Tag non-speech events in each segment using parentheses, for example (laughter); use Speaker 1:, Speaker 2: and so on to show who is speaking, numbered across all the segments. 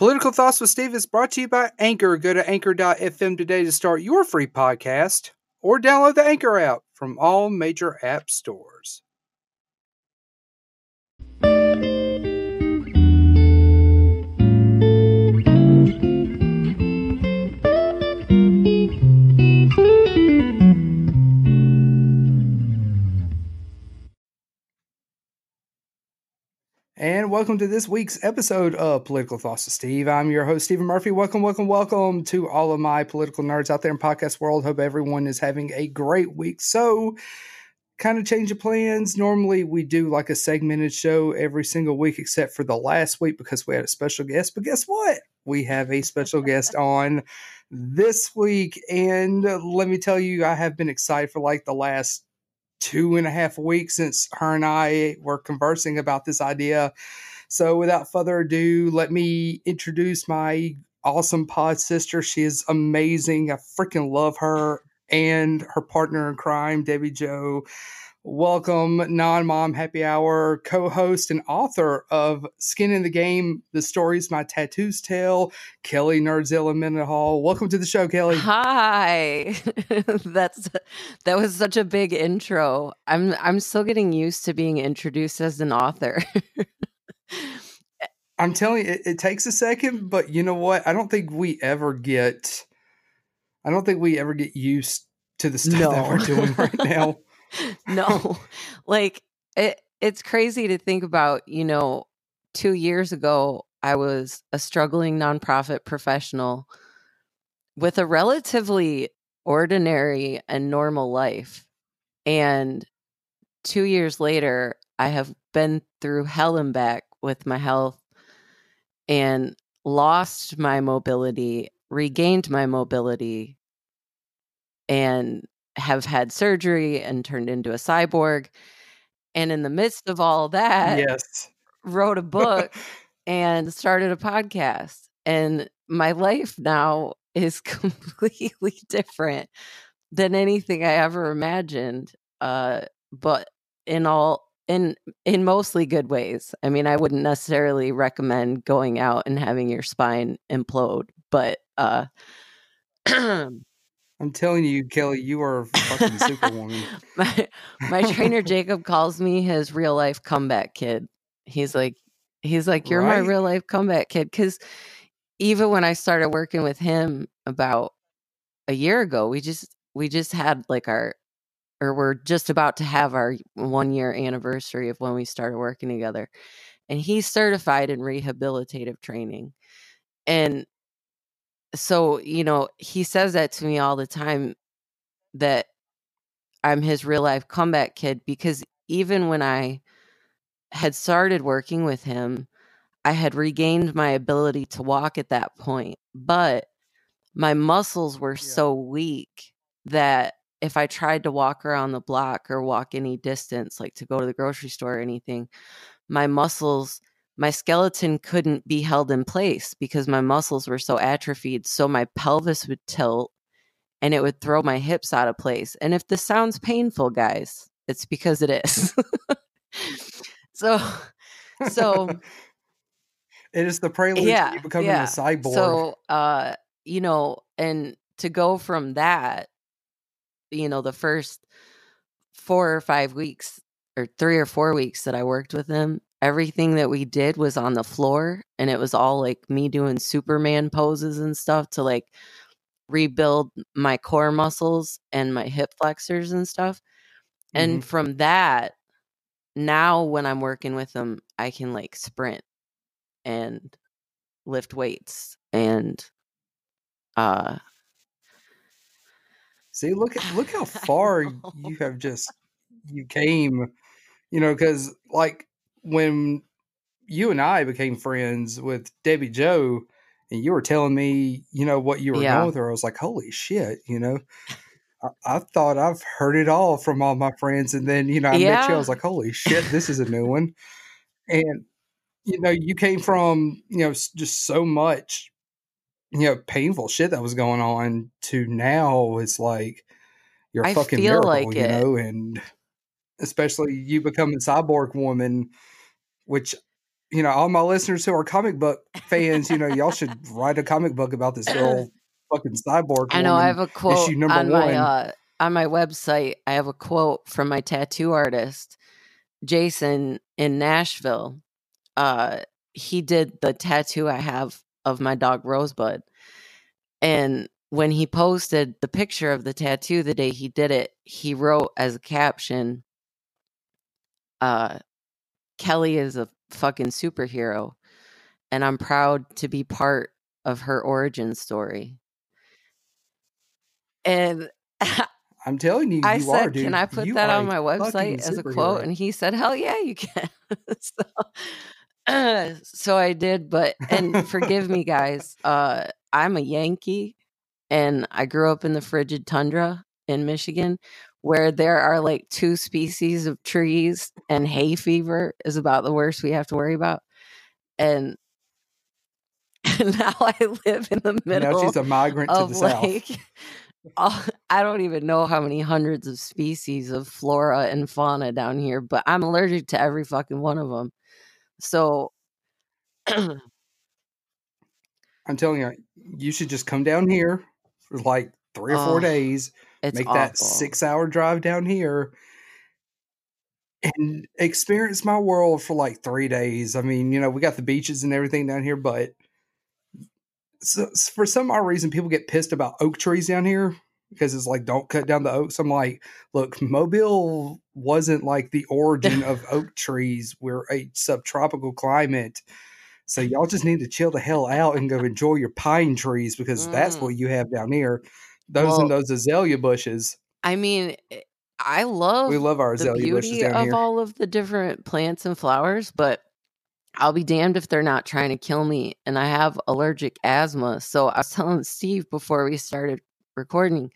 Speaker 1: Political Thoughts with Steve is brought to you by Anchor. Go to anchor.fm today to start your free podcast or download the Anchor app from all major app stores. And welcome to this week's episode of Political Thoughts with Steve. I'm your host, Stephen Murphy. Welcome, welcome, welcome to all of my political nerds out there in podcast world. Hope everyone is having a great week. So, kind of change of plans. Normally, we do like a segmented show every single week, except for the last week because we had a special guest. But guess what? We have a special guest (laughs) on this week. And let me tell you, I have been excited for like the last two and a half weeks since her and I were conversing about this idea. So, without further ado, let me introduce my awesome pod sister. She is amazing. I freaking love her and her partner in crime, Debbie Joe. Welcome, Non Mom Happy Hour co host and author of Skin in the Game The Stories My Tattoos Tell, Kelly Nerdzilla Mendenhall. Welcome to the show, Kelly.
Speaker 2: Hi. (laughs) That's that was such a big intro. I'm I'm still getting used to being introduced as an author. (laughs)
Speaker 1: I'm telling you, it, it takes a second, but you know what? I don't think we ever get I don't think we ever get used to the stuff
Speaker 2: No.
Speaker 1: that we're doing right (laughs) now. (laughs)
Speaker 2: no. (laughs) Like it it's crazy to think about, you know, 2 years ago I was a struggling nonprofit professional with a relatively ordinary and normal life. And 2 years later I have been through hell and back with my health and lost my mobility, regained my mobility, and have had surgery and turned into a cyborg. And in the midst of all that,
Speaker 1: yes.
Speaker 2: wrote a book (laughs) and started a podcast. And my life now is (laughs) completely different than anything I ever imagined. Uh, but in all in in mostly good ways. I mean, I wouldn't necessarily recommend going out and having your spine implode, but uh (clears throat) (clears throat)
Speaker 1: I'm telling you, Kelly, you are a fucking superwoman. (laughs)
Speaker 2: my my trainer (laughs) Jacob calls me his real life comeback kid. He's like he's like you're my real life comeback kid cuz even when I started working with him about a year ago, we just we just had like our or we're just about to have our 1 year anniversary of when we started working together. And he's certified in rehabilitative training. And so, you know, he says that to me all the time that I'm his real life comeback kid because even when I had started working with him, I had regained my ability to walk at that point, but my muscles were
Speaker 1: Yeah.
Speaker 2: so weak that if I tried to walk around the block or walk any distance, like to go to the grocery store or anything, my muscles, my skeleton couldn't be held in place because my muscles were so atrophied. So my pelvis would tilt and it would throw my hips out of place. And if this sounds painful, guys, it's because it is. (laughs) so, so (laughs)
Speaker 1: it is the prelude
Speaker 2: yeah,
Speaker 1: to becoming
Speaker 2: yeah.
Speaker 1: a cyborg.
Speaker 2: So, uh, you know, and to go from that, you know, the first four or five weeks or three or four weeks that I worked with him, everything that we did was on the floor and it was all like me doing Superman poses and stuff to like rebuild my core muscles and my hip flexors and stuff. And
Speaker 1: Mhm.
Speaker 2: from that, now when I'm working with them, I can like sprint and lift weights and uh
Speaker 1: See, look at look how (laughs) far you have just you came. You know, because like when you and I became friends with Debbie Joe, and you were telling me, you know, what you were
Speaker 2: Yeah.
Speaker 1: going through, I was like, holy shit, you know. I, I thought I've heard it all from all my friends, and then you know I met you. I was like, "Holy shit, this is a new one!" And you know, you came from you know just so much you know painful shit that was going on to now it's like you're
Speaker 2: I
Speaker 1: fucking
Speaker 2: feel
Speaker 1: miracle,
Speaker 2: like
Speaker 1: you
Speaker 2: it.
Speaker 1: know, and especially you becoming cyborg woman, which you know, all my listeners who are comic book fans, you know, y'all should write a comic book about this (laughs) girl fucking cyborg.
Speaker 2: I know I have a quote
Speaker 1: issue number
Speaker 2: on my uh, on my website. I have a quote from my tattoo artist, Jason in Nashville. Uh, he did the tattoo I have of my dog Rosebud, and when he posted the picture of the tattoo the day he did it, he wrote as a caption, uh, "Kelly is a fucking superhero, and I'm proud to be part of her origin story." And (laughs)
Speaker 1: I'm telling you,
Speaker 2: I
Speaker 1: you
Speaker 2: said,
Speaker 1: are, dude.
Speaker 2: "Can I put
Speaker 1: You
Speaker 2: that on my website as a quote?" And he said, "Hell yeah, you can." (laughs) so, so I did, but and forgive me, guys. Uh, I'm a Yankee, and I grew up in the frigid tundra in Michigan, where there are like two species of trees, and hay fever is about the worst we have to worry about. And, (laughs) now I live in the middle of
Speaker 1: now she's a migrant to the south.
Speaker 2: like (laughs) all- I don't even know how many hundreds of species of flora and fauna down here, but I'm allergic to every fucking one of them. So (clears throat) (clears throat)
Speaker 1: I'm telling you, you should just come down here for like three or four
Speaker 2: Oh,
Speaker 1: days,
Speaker 2: it's
Speaker 1: make
Speaker 2: awful.
Speaker 1: that six hour drive down here, and experience my world for like three days. I mean, you know, we got the beaches and everything down here, but so, for some odd reason, people get pissed about oak trees down here because it's like, don't cut down the oaks. I'm like, look, Mobile wasn't like the origin (laughs) of oak trees. We're a subtropical climate. So y'all just need to chill the hell out and go enjoy your pine trees because that's
Speaker 2: Mm.
Speaker 1: what you have down here. Those
Speaker 2: Well,
Speaker 1: and those azalea bushes.
Speaker 2: I mean, eh, I love
Speaker 1: We love our
Speaker 2: the
Speaker 1: azalea bushes
Speaker 2: beauty
Speaker 1: down
Speaker 2: of
Speaker 1: here.
Speaker 2: all of the different plants and flowers, but I'll be damned if they're not trying to kill me. And I have allergic asthma. So I was (laughs) telling Steve before we started recording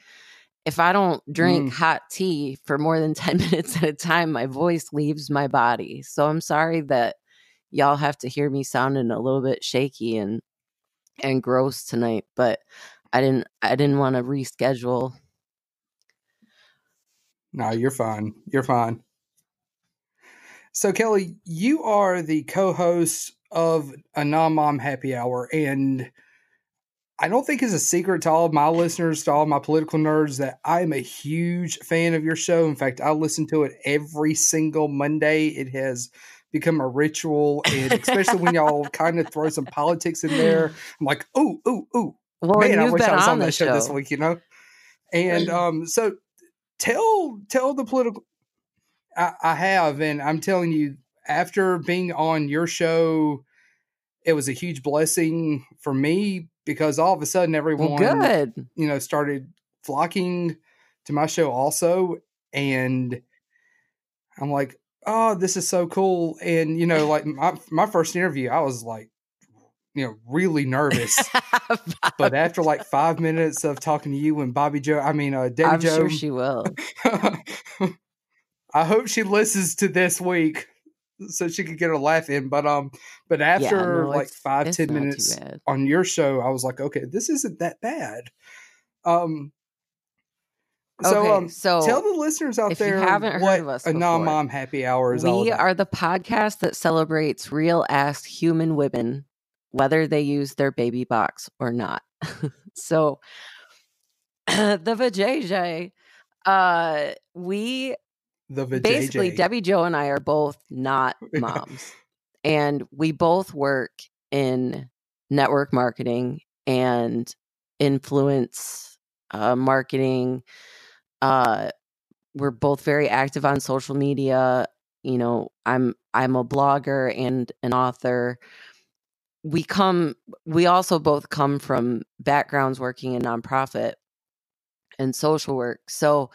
Speaker 2: if I don't drink
Speaker 1: Mm.
Speaker 2: hot tea for more than (laughs) 10 minutes at a time, my voice leaves my body. So I'm sorry that y'all have to hear me sounding a little bit shaky and and gross tonight, but I didn't I didn't want to reschedule.
Speaker 1: No, you're fine. You're fine. So, Kelly, you are the co host of a non mom happy hour. And I don't think it's a secret to all of my listeners, to all my political nerds, that I'm a huge fan of your show. In fact, I listen to it every single Monday. It has become a ritual. And especially when (laughs) y'all kind of throw some politics in there, I'm like, ooh, ooh, ooh.
Speaker 2: Well,
Speaker 1: Man, I wish I was
Speaker 2: on
Speaker 1: on
Speaker 2: the
Speaker 1: that show this week, you know? And um, so tell tell the political I, I have, and I'm telling you, after being on your show, it was a huge blessing for me because all of a sudden
Speaker 2: Well,
Speaker 1: everyone
Speaker 2: good.
Speaker 1: you know started flocking to my show also, and I'm like, oh, this is so cool. And you know, like my my first interview, I was like, you know, really nervous. (laughs) But after like five minutes of talking to you and Bobby Joe, I mean, uh, Debbie
Speaker 2: I'm
Speaker 1: Joe,
Speaker 2: sure she will. (laughs)
Speaker 1: I hope she listens to this week so she could get her laugh in. But um, but after
Speaker 2: no,
Speaker 1: like five ten minutes on your show, I was like, okay, this isn't that bad. Um, so
Speaker 2: okay,
Speaker 1: um,
Speaker 2: so
Speaker 1: tell the listeners out there
Speaker 2: haven't heard
Speaker 1: what
Speaker 2: of us
Speaker 1: a non-mom happy hour is all
Speaker 2: we are the podcast that celebrates real ass human women, whether they use their baby box or not. (laughs) so (clears throat) the vajayjay, uh, we
Speaker 1: the vajayjay.
Speaker 2: basically Debbie Joe and I are both not (laughs) moms, and we both work in network marketing and influence uh, marketing. Uh, we're both very active on social media. You know, I'm I'm a blogger and an author. We come. We also both come from backgrounds working in nonprofit and social work. So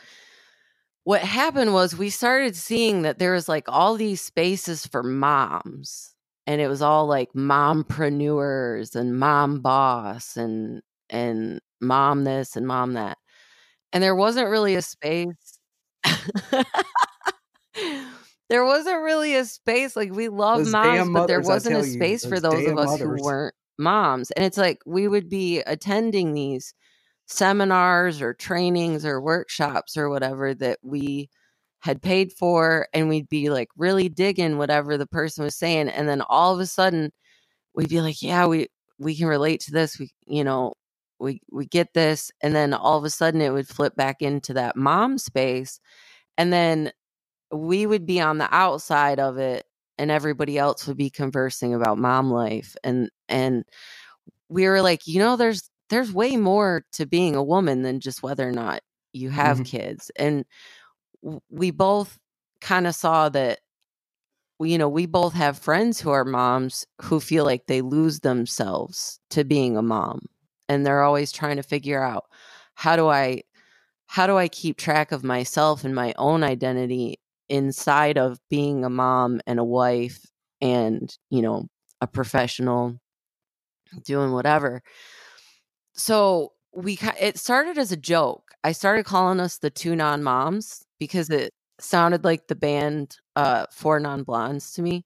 Speaker 2: what happened was we started seeing that there was like all these spaces for moms and it was all like mompreneurs and mom boss and and mom this and mom that and there wasn't really a space (laughs) there wasn't really a space like we love
Speaker 1: Those
Speaker 2: moms but there
Speaker 1: mothers,
Speaker 2: wasn't a
Speaker 1: tell you,
Speaker 2: space for
Speaker 1: those
Speaker 2: those of us
Speaker 1: mothers.
Speaker 2: who weren't moms and it's like we would be attending these seminars or trainings or workshops or whatever that we had paid for and we'd be like really digging whatever the person was saying and then all of a sudden we'd be like yeah we we can relate to this we you know we we get this and then all of a sudden it would flip back into that mom space and then we would be on the outside of it and everybody else would be conversing about mom life and and we were like you know there's there's way more to being a woman than just whether or not you have
Speaker 1: Mhm.
Speaker 2: kids and we both kind of saw that you know we both have friends who are moms who feel like they lose themselves to being a mom and they're always trying to figure out how do i how do i keep track of myself and my own identity inside of being a mom and a wife and you know a professional doing whatever. So we it started as a joke. I started calling us the two non-moms because it sounded like the band uh four non-blondes to me.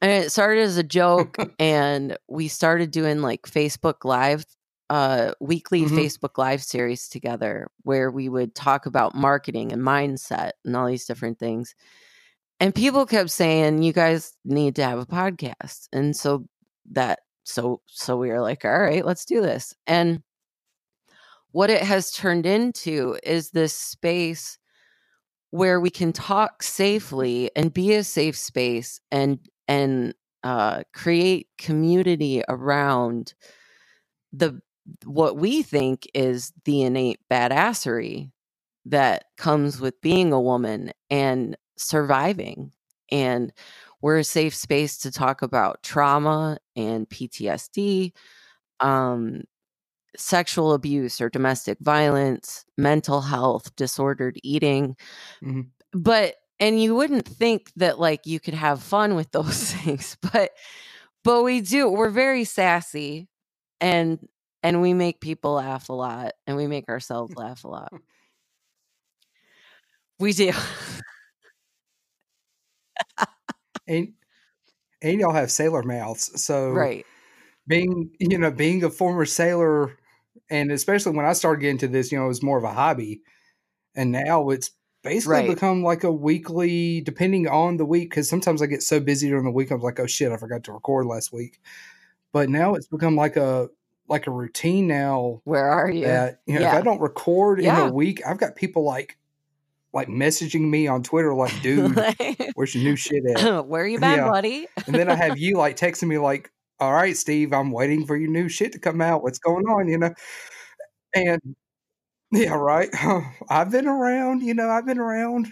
Speaker 2: And it started as a joke (laughs) and we started doing like facebook live uh weekly
Speaker 1: Mhm.
Speaker 2: facebook live series together where we would talk about marketing and mindset and all these different things. And people kept saying you guys need to have a podcast. And so that so so we were like all right let's do this. And what it has turned into is this space where we can talk safely and be a safe space and and uh, create community around the what we think is the innate badassery that comes with being a woman and surviving and we're a safe space to talk about trauma and PTSD um sexual abuse or domestic violence mental health disordered eating
Speaker 1: Mhm.
Speaker 2: but and you wouldn't think that like you could have fun with (laughs) those things but but we do we're very sassy and and we make people laugh a lot and we make ourselves (laughs) laugh a lot we do (laughs)
Speaker 1: and and y'all have sailor mouths. So
Speaker 2: right
Speaker 1: being you know being a former sailor, and especially when I started getting to this, you know, it was more of a hobby, and now it's basically
Speaker 2: Right.
Speaker 1: become like a weekly, depending on the week. Because sometimes I get so busy during the week, I'm like, oh shit, I forgot to record last week. But now it's become like a like a routine now
Speaker 2: where are you
Speaker 1: that you know if
Speaker 2: Yeah.
Speaker 1: I don't record in a week, I've got people like like messaging me on Twitter like, (laughs) dude, where's your new shit at? (laughs)
Speaker 2: where you been
Speaker 1: Yeah.
Speaker 2: buddy
Speaker 1: And then I have (laughs) you like texting me like, all right, Steve, I'm waiting for your new shit to come out. What's going on? You know? And yeah, right. I've been around, you know, I've been around.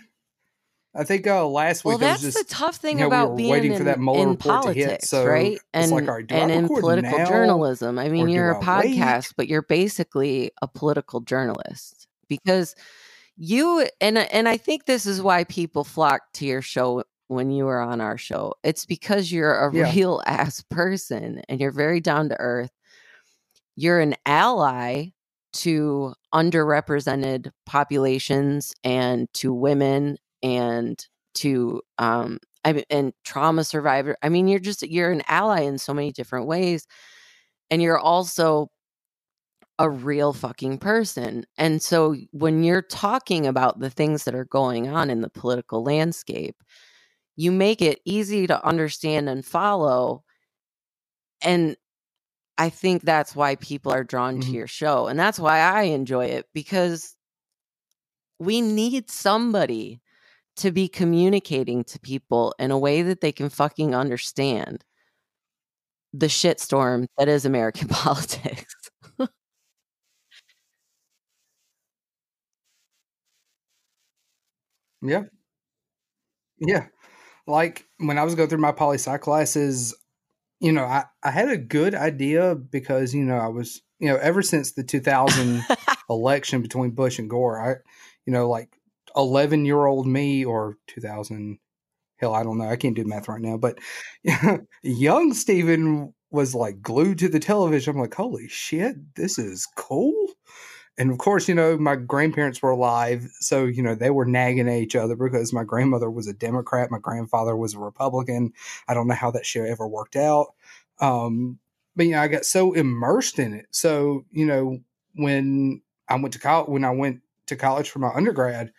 Speaker 1: I think uh last week
Speaker 2: well that's
Speaker 1: was
Speaker 2: the tough thing
Speaker 1: you know,
Speaker 2: about
Speaker 1: were
Speaker 2: being
Speaker 1: waiting
Speaker 2: in,
Speaker 1: for that Mueller
Speaker 2: in
Speaker 1: to hit,
Speaker 2: politics
Speaker 1: so
Speaker 2: right
Speaker 1: it's
Speaker 2: and
Speaker 1: like, right, do I
Speaker 2: and in political journalism i mean you're a
Speaker 1: I wait?
Speaker 2: podcast but you're basically a political journalist because you and and i think this is why people flock to your show when you were on our show it's because you're a
Speaker 1: Yeah.
Speaker 2: real (laughs) ass person and you're very down to earth you're an ally to underrepresented populations and to women and to um I mean, and trauma survivor. I mean, you're just you're an ally in so many different ways, and you're also a real fucking person. And so when you're talking about the things that are going on in the political landscape, you make it easy to understand and follow. And I think that's why people are drawn to
Speaker 1: Mhm.
Speaker 2: your show. And that's why I enjoy it because we need somebody to be communicating to people in a way that they can fucking understand the shitstorm that is American (laughs) politics.
Speaker 1: Yeah. Yeah. Like when I was going through my poli sci classes, you know, I, I had a good idea because, you know, I was, you know, ever since the 2000 (laughs) election between Bush and Gore, I, you know, like 11 year old me or 2000, hell, I don't know. I can't do math right now, but (laughs) young Steven was like glued to the television. I'm like, holy shit, this is cool. And of course, you know, my grandparents were alive. So, you know, they were nagging at each other because my grandmother was a Democrat, my grandfather was a Republican. I don't know how that show ever worked out. Um, but, you know, I got so immersed in it. So, you know, when I went to college, when I went to college for my undergrad,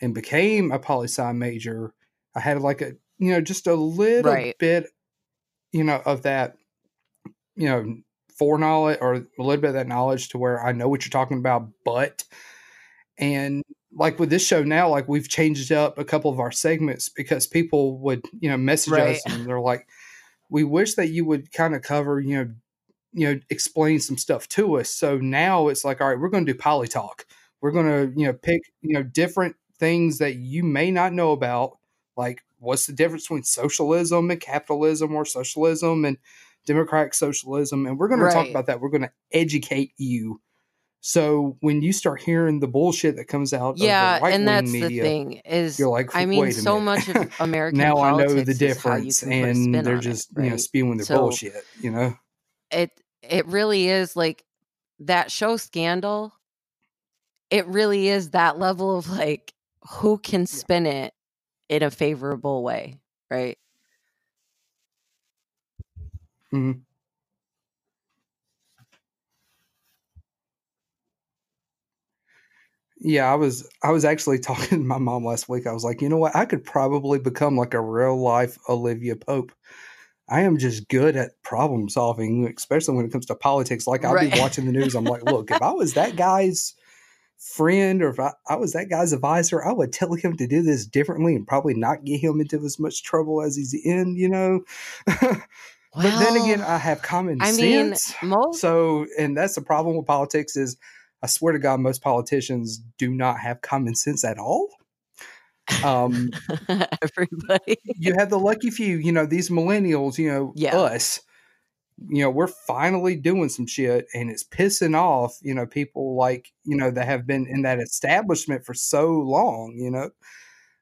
Speaker 1: and became a poli sci major, I had like a you know just a little
Speaker 2: Right.
Speaker 1: bit you know of that you know foreknowledge or a little bit of that knowledge to where I know what you're talking about, but and like with this show now, like we've changed up a couple of our segments because people would you know message
Speaker 2: Right.
Speaker 1: us and they're like, we wish that you would kind of cover you know you know explain some stuff to us. So now it's like, all right, we're going to do poly talk. We're going to you know pick you know different things that you may not know about, like what's the difference between socialism and capitalism or socialism and democratic socialism and we're going to talk about that. We're going to educate you. So when you start hearing the bullshit that comes out
Speaker 2: Yeah,
Speaker 1: of the right
Speaker 2: and that's
Speaker 1: media
Speaker 2: the thing is
Speaker 1: you're like
Speaker 2: I mean so much of (laughs) American
Speaker 1: now i know the
Speaker 2: is how you
Speaker 1: difference
Speaker 2: can put a
Speaker 1: and they're
Speaker 2: on it,
Speaker 1: just you know spewing their
Speaker 2: So-
Speaker 1: bullshit you know?
Speaker 2: it it really is like that show scandal it really is that level of like who can spin it in a favorable way right
Speaker 1: Mhm. Yeah, I was I was actually (laughs) talking to my mom last week. I was like, you know what? I could probably become like a real life Olivia Pope. I am just good at problem solving, especially when it comes to politics. Like I'll
Speaker 2: Right.
Speaker 1: be watching the news. I'm like, look, if I was that (laughs) guy's friend or if I, I was that guy's advisor, I would tell him to do this differently and probably not get him into as much trouble as he's in, you know. (laughs) but then again, I have common
Speaker 2: I mean,
Speaker 1: sense.
Speaker 2: most
Speaker 1: So, and that's the problem with politics is I swear to God, most politicians do not have common sense at all. Um, (laughs)
Speaker 2: everybody
Speaker 1: you have the lucky few, you know, these millennials, you know,
Speaker 2: Yeah.
Speaker 1: us, you know, we're finally doing some shit and it's pissing off, you know, people like, you know, that have been in that establishment for so long, you know.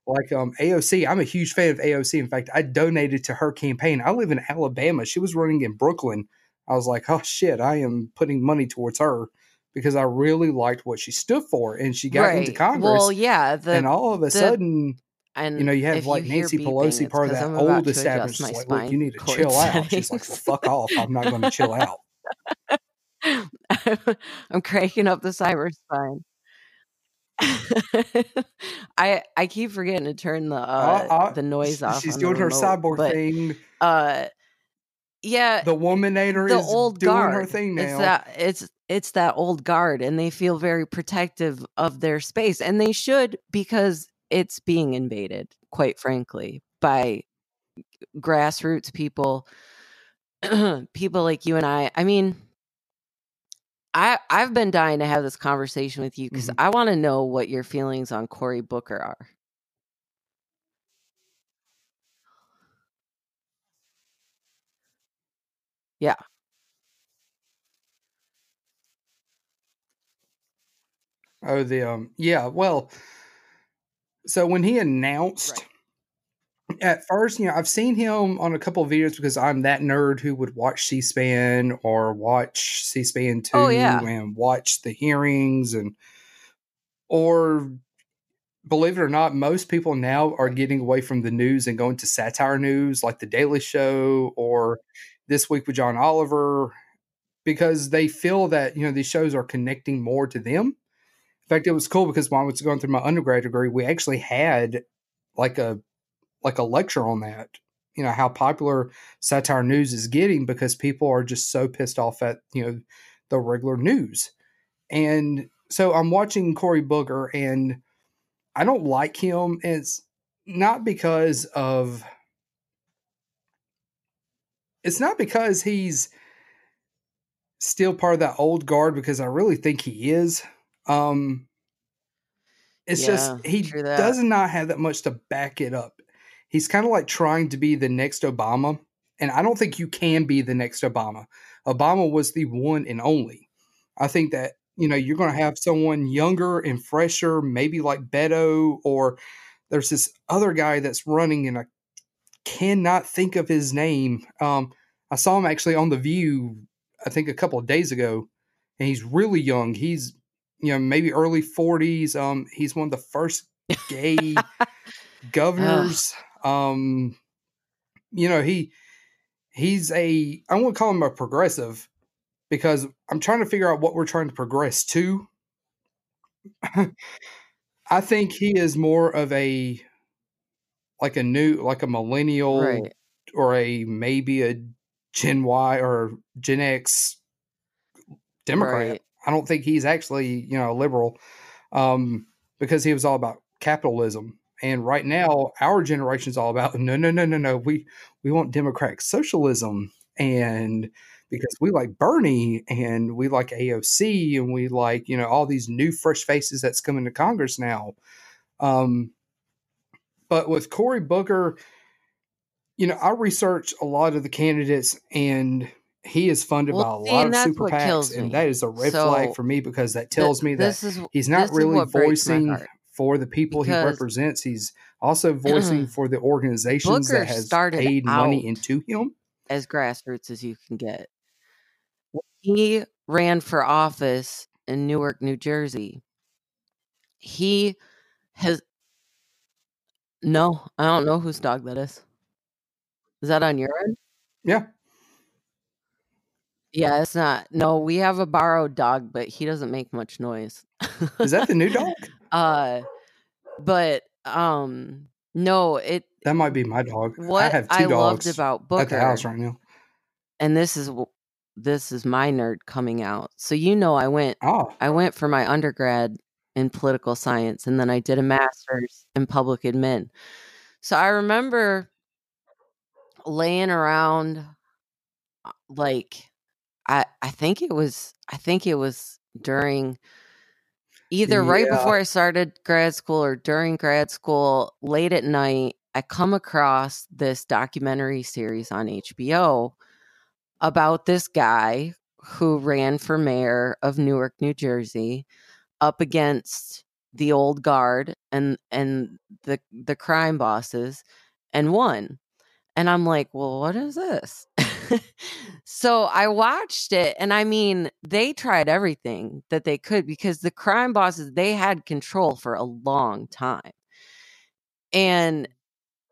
Speaker 1: Like um AOC, I'm a huge fan of AOC. In fact, I donated to her campaign. I live in Alabama. She was running in Brooklyn. I was like, oh shit, I am putting money towards her because I really liked what she stood for. And she got into Congress.
Speaker 2: well yeah the
Speaker 1: and all of a
Speaker 2: the-
Speaker 1: sudden,
Speaker 2: and
Speaker 1: you know, you have like
Speaker 2: hear
Speaker 1: Nancy Pelosi,
Speaker 2: it's
Speaker 1: part of that
Speaker 2: I'm
Speaker 1: old establishment. like, look, you need to chill out. She's like, well, fuck off. I'm not going to chill (laughs) out.
Speaker 2: I'm cranking up the cyber spine. (laughs) I I keep forgetting to turn the uh,
Speaker 1: Uh, uh,
Speaker 2: the noise off.
Speaker 1: She's doing her
Speaker 2: remote,
Speaker 1: cyborg
Speaker 2: but,
Speaker 1: thing.
Speaker 2: Uh, yeah,
Speaker 1: The womanator
Speaker 2: the
Speaker 1: is
Speaker 2: old
Speaker 1: doing
Speaker 2: guard.
Speaker 1: her thing
Speaker 2: It's
Speaker 1: now.
Speaker 2: that it's it's that old guard, and they feel very protective of their space, and they should because it's being invaded. Quite frankly, by grassroots people, (clears throat) people like you and I. I mean. I, I've been dying to have this conversation with you because
Speaker 1: Mhm.
Speaker 2: I want to know what your feelings on Cory Booker are. Yeah.
Speaker 1: Oh, the um, yeah. Well, so when he announced at first, you know, I've seen him on a couple of videos because I'm that nerd who would watch C-SPAN or watch C-SPAN oh, two
Speaker 2: Oh, yeah.
Speaker 1: and watch the hearings and or believe it or not, most people now are getting away from the news and going to satire news like the Daily Show or This Week with John Oliver because they feel that you know these shows are connecting more to them. In fact, it was cool because when I was going through my undergrad degree, we actually had like a like a lecture on that. You know how popular satire news is getting because people are just so pissed off at you know the regular news, and so I'm watching Cory Booker, and I don't like him. It's not because of it's not because he's still part of that old guard because I really think he is. Um it's
Speaker 2: Yeah,
Speaker 1: just he does not have that much to back it up. He's kind of like trying to be the next Obama, and I don't think you can be the next Obama. Obama was the one and only. I think that you know you're going to have someone younger and fresher, maybe like Beto, or there's this other guy that's running, and I cannot think of his name. Um, I saw him actually on the View, I think a couple of days ago, and he's really young. He's you know maybe early 40s. Um, he's one of the first gay (laughs) governors. Um, you know he he's a I won't call him a progressive because I'm trying to figure out what we're trying to progress to. (laughs) I think he is more of a like a new like a millennial
Speaker 2: Right.
Speaker 1: or a maybe a Gen Y or Gen X Democrat.
Speaker 2: Right.
Speaker 1: I don't think he's actually, you know, a liberal. Um, because he was all about capitalism. And right now, our generation is all about (laughs) no, no, no, no, no. We we want democratic socialism, and because we like Bernie and we like AOC and we like you know all these new fresh faces that's coming to Congress now. Um, but with Cory Booker, you know, I researched a lot of the candidates and he is funded
Speaker 2: Well,
Speaker 1: by a
Speaker 2: see,
Speaker 1: lot of super PACs, and that is a red
Speaker 2: So,
Speaker 1: flag for me because that
Speaker 2: Th-
Speaker 1: tells me that
Speaker 2: this is
Speaker 1: he's not really voicing for the people he represents. He's also voicing mm. for the organizations
Speaker 2: Booker
Speaker 1: that has
Speaker 2: started
Speaker 1: paid money into him.
Speaker 2: as grassroots as you can get. He ran for office in Newark, New Jersey. He has no, I don't know whose dog that is. Is that on your end?
Speaker 1: Yeah,
Speaker 2: Yeah, it's not. No, we have a borrowed dog, but he doesn't make much noise.
Speaker 1: is that the new dog? (laughs)
Speaker 2: uh but um no, it
Speaker 1: That might be my dog. I
Speaker 2: what
Speaker 1: have two
Speaker 2: I, loved
Speaker 1: dogs
Speaker 2: about
Speaker 1: at the house right now.
Speaker 2: and this is this is my nerd coming out. So you know I went
Speaker 1: Oh,
Speaker 2: I went for my undergrad in political science and then I did a master's in public admin. So I remember laying around uh, like I I think it was I think it was during either right before I started grad school or during grad school late at night I come across this documentary series on HBO about this guy who ran for mayor of Newark, New Jersey, up against the old guard and and the the crime bosses and won. And I'm like, "Well, what is this?" (laughs) so I watched it and I mean, they tried everything that they could because the crime bosses they had control for a long time. And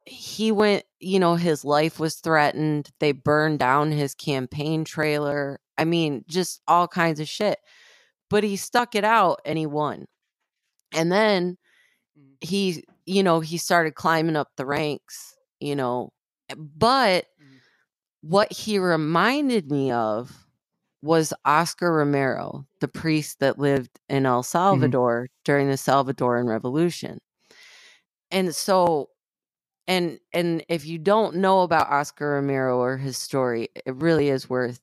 Speaker 2: he went, you know, his life was threatened. They burned down his campaign trailer. I mean, just all kinds of shit. But he stuck it out and he won. And then mm. he, you know, he started climbing up the ranks, you know. But. What he reminded me of was Oscar Romero, the priest that lived in El Salvador during the Salvadoran Revolution. And so and and if you don't know about Oscar Romero or his story, it really is worth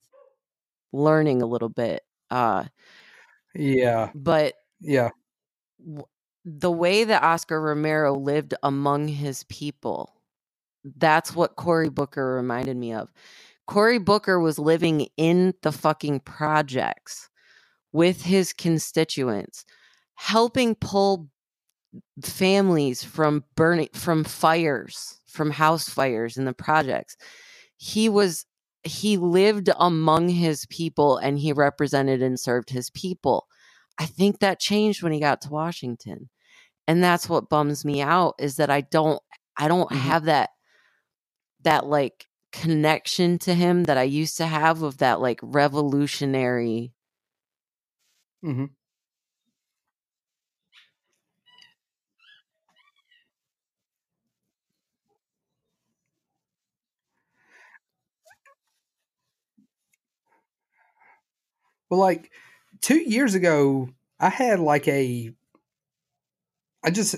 Speaker 2: learning a little bit. Uh
Speaker 1: yeah,
Speaker 2: but
Speaker 1: yeah.
Speaker 2: w- the way that Oscar Romero lived among his people, that's what Cory Booker reminded me of. Cory Booker was living in the fucking projects with his constituents, helping pull families from burning from fires, from house fires in the projects. He was he lived among his people and he represented and served his people. I think that changed when he got to Washington. And that's what bums me out is that I don't I don't
Speaker 1: Mhm.
Speaker 2: have that that like connection to him that I used to have of that like revolutionary
Speaker 1: hmm Well, like two years ago, I had like a. I just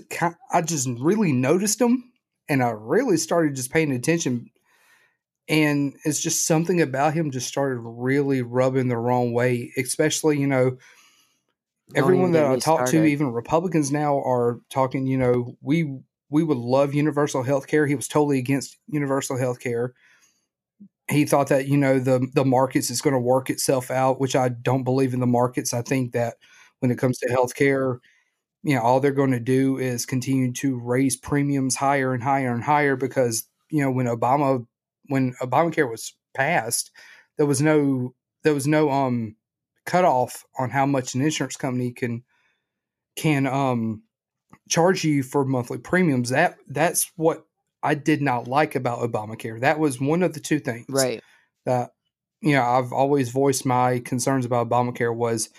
Speaker 1: I just really noticed him, and I really started just paying attention. And it's just something about him just started really rubbing the wrong way. Especially, you know, everyone that I talk to, even Republicans now, are talking. You know, we we would love universal health care. He was totally against universal health care. He thought that you know the the markets is going to work itself out, which I don't believe in the markets. I think that when it comes to health care, you know, all they're going to do is continue to raise premiums higher and higher and higher because you know when Obama when Obamacare was passed, there was no there was no um cutoff on how much an insurance company can can um charge you for monthly premiums. That that's what I did not like about Obamacare. That was one of the two things
Speaker 2: Right.
Speaker 1: that you know I've always voiced my concerns about Obamacare was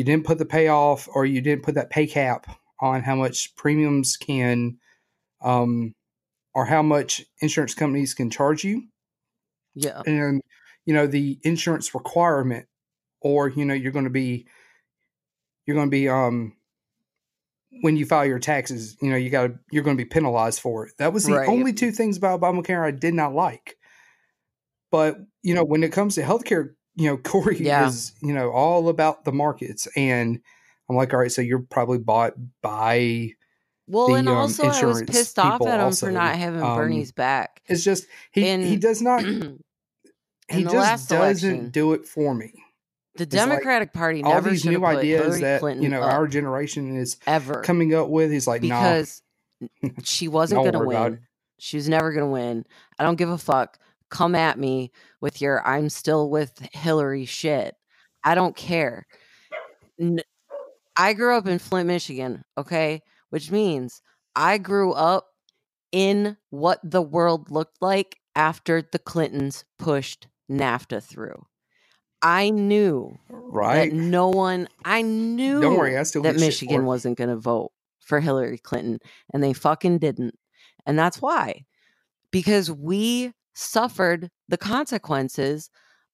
Speaker 1: you didn't put the payoff or you didn't put that pay cap on how much premiums can, um, or how much insurance companies can charge you.
Speaker 2: Yeah.
Speaker 1: And, you know, the insurance requirement, or, you know, you're going to be, you're going to be, um, when you file your taxes, you know, you got to, you're going to be penalized for it. That was the
Speaker 2: Right.
Speaker 1: only two things about Obamacare I did not like. But, you know, when it comes to healthcare, you know, (laughs) Cory
Speaker 2: Yeah.
Speaker 1: is, you know, all about the markets. And I'm like, all right, so you're probably bought by,
Speaker 2: Well,
Speaker 1: the,
Speaker 2: and
Speaker 1: um,
Speaker 2: also I was pissed off at him
Speaker 1: also,
Speaker 2: for not having
Speaker 1: um,
Speaker 2: Bernie's back.
Speaker 1: it's just, he, he does not, (clears throat) he just doesn't
Speaker 2: election,
Speaker 1: do it for me.
Speaker 2: The
Speaker 1: It's like
Speaker 2: Democratic Party
Speaker 1: All these new ideas
Speaker 2: Hillary
Speaker 1: that,
Speaker 2: Clinton
Speaker 1: you know, our generation is
Speaker 2: ever
Speaker 1: coming up with, he's like, nah,
Speaker 2: because (laughs) she wasn't going to win. She was never going to win. I don't give a fuck. Come at me with your I'm still with Hillary shit. I don't care. I grew up in Flint, Michigan, okay? Which means I grew up in what the world looked like after the Clintons pushed NAFTA through. I knew
Speaker 1: right?
Speaker 2: that no one, I knew
Speaker 1: Don't worry, I still
Speaker 2: that Michigan wasn't going to vote for Hillary Clinton, and they fucking didn't. And that's why. Because we suffered the consequences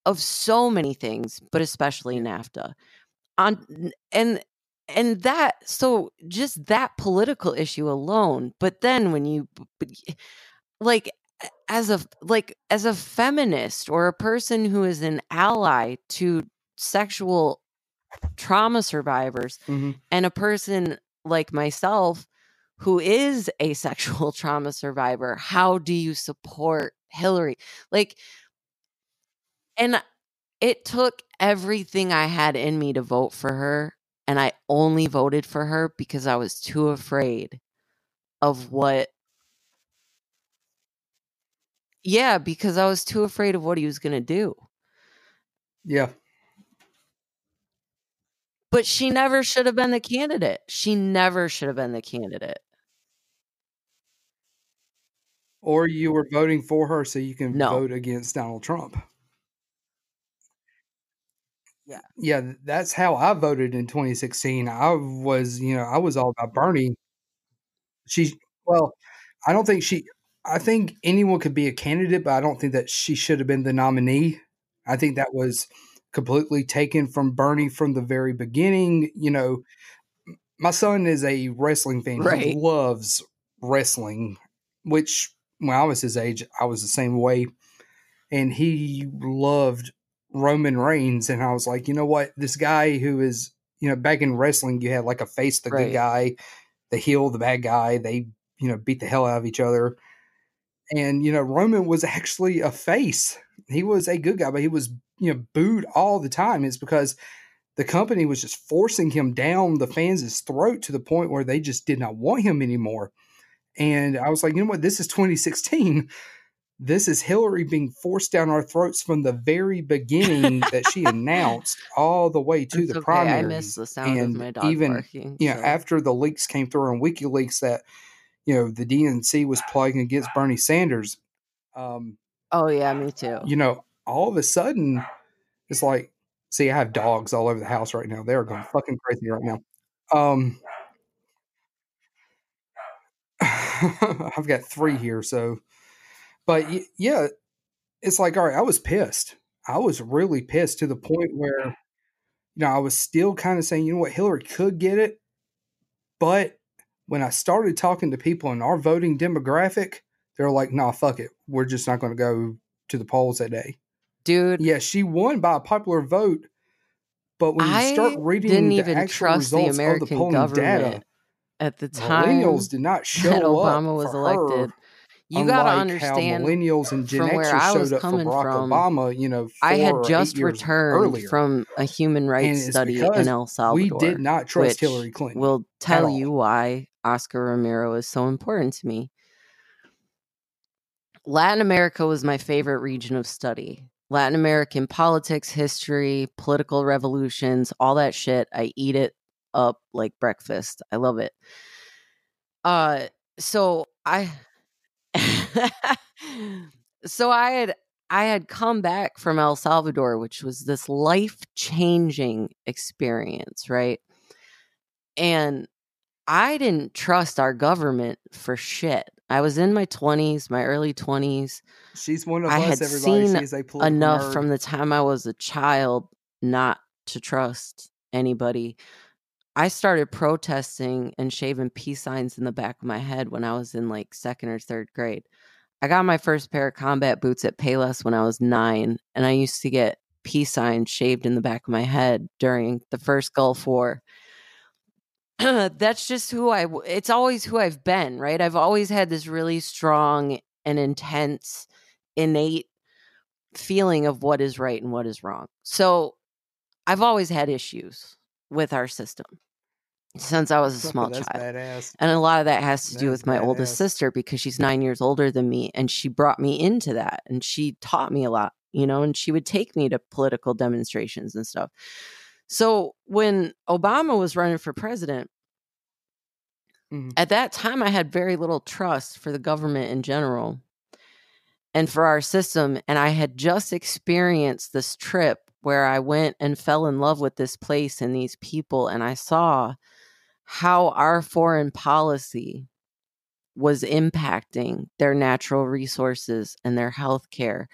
Speaker 2: of so many things, but especially NAFTA. On and and that so just that political issue alone, but then when you like as a like as a feminist or a person who is an ally to sexual trauma survivors
Speaker 1: Mhm.
Speaker 2: and a person like myself who is a sexual (laughs) trauma survivor how do you support hillary? Like and it took everything i had in me to vote for her and i only voted for her because i was too afraid of what yeah because i was too afraid of what he was going to do.
Speaker 1: Yeah,
Speaker 2: but she never should have been the candidate. She never should have been the candidate
Speaker 1: or you were voting for her so you can
Speaker 2: No.
Speaker 1: vote against Donald Trump.
Speaker 2: Yeah.
Speaker 1: Yeah, that's how I voted in 2016. I was, you know, I was all about Bernie. She, well, I don't think she, I think anyone could be a candidate, but I don't think that she should have been the nominee. I think that was completely taken from Bernie from the very beginning. You know, my son is a wrestling fan. He
Speaker 2: Right.
Speaker 1: loves wrestling, which when I was his age, I was the same way. And he loved Roman Reigns. And I was like, you know what? This guy who is, you know, back in wrestling, you had like a face, the
Speaker 2: Right.
Speaker 1: good guy, the heel, the bad guy. They, you know, beat the hell out of each other. And, you know, Roman was actually a face. He was a good guy, but he was, you know, booed all the time. It's because the company was just forcing him down the fans' throat to the point where they just did not want him anymore. And I was like, you know what? This is 2016. This is Hillary being forced down our throats from the very beginning that she (laughs) announced all the way to
Speaker 2: It's
Speaker 1: the
Speaker 2: okay,
Speaker 1: primaries.
Speaker 2: I miss the sound
Speaker 1: and
Speaker 2: of my dog
Speaker 1: even,
Speaker 2: barking.
Speaker 1: you know,
Speaker 2: so-
Speaker 1: after the leaks came through on WikiLeaks that, you know, the DNC was plugging against Bernie Sanders, um,
Speaker 2: oh yeah, me too.
Speaker 1: you know, all of a sudden, it's like, see, I have dogs all over the house right now. They're going fucking crazy right now. Um, (laughs) I've got three here, so, but yeah, it's like, all right, I was pissed. I was really pissed to the point where, (laughs) you know, I was still kind of saying, you know what, Hillary could get it, but when I started talking to people in our voting demographic, they're like, nah, fuck it. We're just not going to go to the polls that day.
Speaker 2: Dude,
Speaker 1: Yeah, she won by a popular vote, but when you start
Speaker 2: I
Speaker 1: reading
Speaker 2: didn't
Speaker 1: the
Speaker 2: even
Speaker 1: actual
Speaker 2: trust the
Speaker 1: results of the
Speaker 2: American
Speaker 1: polling
Speaker 2: government
Speaker 1: data,
Speaker 2: at the time
Speaker 1: millennials did not (laughs) show
Speaker 2: that
Speaker 1: up
Speaker 2: Obama was
Speaker 1: for
Speaker 2: elected.
Speaker 1: her,
Speaker 2: You got to understand
Speaker 1: how millennials and Gen Xers
Speaker 2: I was
Speaker 1: showed up for Barack
Speaker 2: from,
Speaker 1: Obama. You know,
Speaker 2: I had just returned
Speaker 1: earlier.
Speaker 2: from a human rights study in El Salvador.
Speaker 1: we did not trust Hillary Clinton.
Speaker 2: will tell you why Oscar Romero is so important to me. Latin America was my favorite region of study. Latin American politics, history, political revolutions, all that shit. I eat it up like breakfast. I love it. Uh so I (laughs) so I had I had come back from El Salvador, which was this life changing experience, right? And I didn't trust our government for shit. I was in my 20s, my early 20s.
Speaker 1: She's one of
Speaker 2: I
Speaker 1: us,
Speaker 2: had
Speaker 1: everybody.
Speaker 2: seen enough
Speaker 1: nerd.
Speaker 2: from the time I was a child not to trust anybody. I started protesting and shaving peace signs in the back of my head when I was in like second or third grade. I got my first pair of combat boots at Payless when I was nine, and I used to get peace signs shaved in the back of my head during the first Gulf War. (clears throat) That's just who I. It's always who I've been, right? I've always had this really strong and intense, innate feeling of what is right and what is wrong. So, I've always had issues with our system since I was a small
Speaker 1: That's
Speaker 2: child.
Speaker 1: badass.
Speaker 2: And a lot of that has to do with my oldest sister because she's nine years older than me. And she brought me into that and she taught me a lot, you know, and she would take me to political demonstrations and stuff. So when Obama was running for president,
Speaker 1: Mhm.
Speaker 2: at that time I had very little trust for the government in general and for our system. And I had just experienced this trip where I went and fell in love with this place and these people. And I saw how our foreign policy was impacting their natural resources and their health care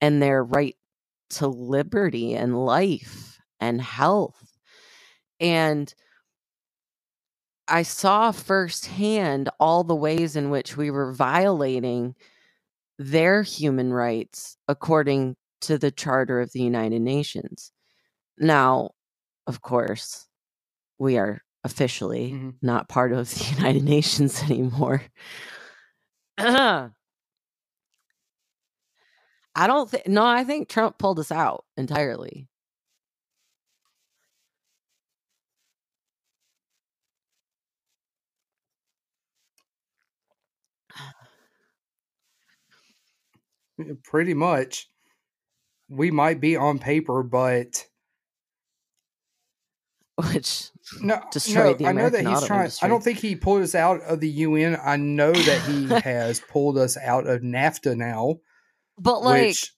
Speaker 2: and their right to liberty and life and health. And I saw firsthand all the ways in which we were violating their human rights according to the Charter of the United Nations. Now, of course, we are officially
Speaker 1: Mhm.
Speaker 2: not part of the (laughs) United Nations anymore. (clears throat) I don't think, no, I think Trump pulled us out entirely.
Speaker 1: Pretty much. We might be on paper, but (laughs)
Speaker 2: Which
Speaker 1: no,
Speaker 2: Destroyed
Speaker 1: no.
Speaker 2: the
Speaker 1: I know that he's
Speaker 2: auto
Speaker 1: trying. I don't think he pulled us out of the UN. I know that he (laughs) has pulled us out of NAFTA now,
Speaker 2: but like
Speaker 1: which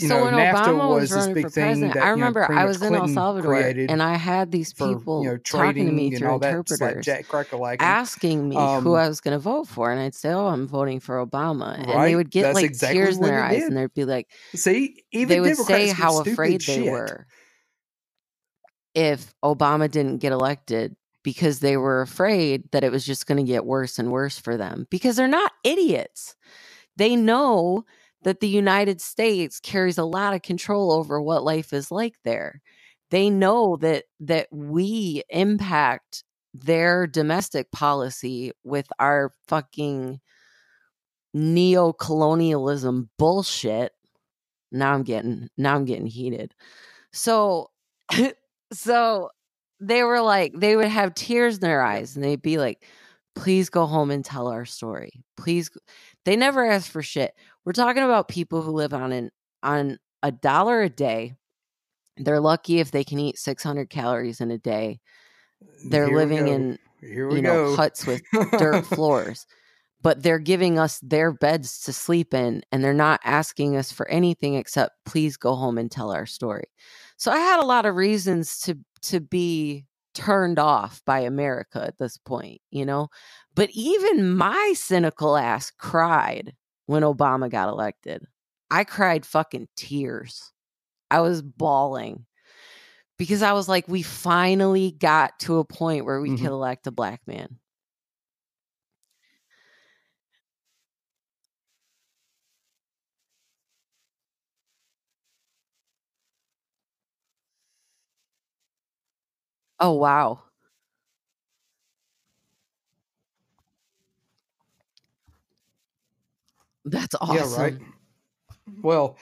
Speaker 1: you
Speaker 2: so
Speaker 1: know,
Speaker 2: when
Speaker 1: NAFTA
Speaker 2: Obama
Speaker 1: was
Speaker 2: was
Speaker 1: this
Speaker 2: running
Speaker 1: big
Speaker 2: for
Speaker 1: thing
Speaker 2: president,
Speaker 1: that,
Speaker 2: I
Speaker 1: you know,
Speaker 2: remember I was in El Salvador and I had these
Speaker 1: for
Speaker 2: people
Speaker 1: you know
Speaker 2: talking to me through
Speaker 1: that, like
Speaker 2: interpreters. Asking me who
Speaker 1: Um,
Speaker 2: I was going to vote for, and I'd say, "Oh, I'm voting for Obama," and they would get
Speaker 1: that's
Speaker 2: like
Speaker 1: exactly
Speaker 2: tears in their eyes,
Speaker 1: did.
Speaker 2: and they'd be like,
Speaker 1: See, even
Speaker 2: they would
Speaker 1: Democrats
Speaker 2: say how afraid they were if Obama didn't get elected because they were afraid that it was just going to get worse and worse for them because they're not idiots. They know that the United States carries a lot of control over what life is like there. They know that that we impact their domestic policy with our fucking neo-colonialism bullshit. Now I'm getting now I'm getting heated. So (laughs) so they were like they would have tears in their eyes and they'd be like please go home and tell our story. Please they never ask for shit. We're talking about people who live on an on a dollar a day. They're lucky if they can eat 600 calories in a day. They're
Speaker 1: Here
Speaker 2: living in you know
Speaker 1: go.
Speaker 2: huts with dirt (laughs) floors but they're giving us their beds to sleep in and they're not asking us for anything except please go home and tell our story so i had a lot of reasons to to be turned off by america at this point you know? But even my cynical ass cried when obama got elected. I cried fucking tears. I was bawling because i was like we finally got to a point where we
Speaker 1: Mhm.
Speaker 2: could elect a black man oh wow That's awesome.
Speaker 1: Yeah, right. Well,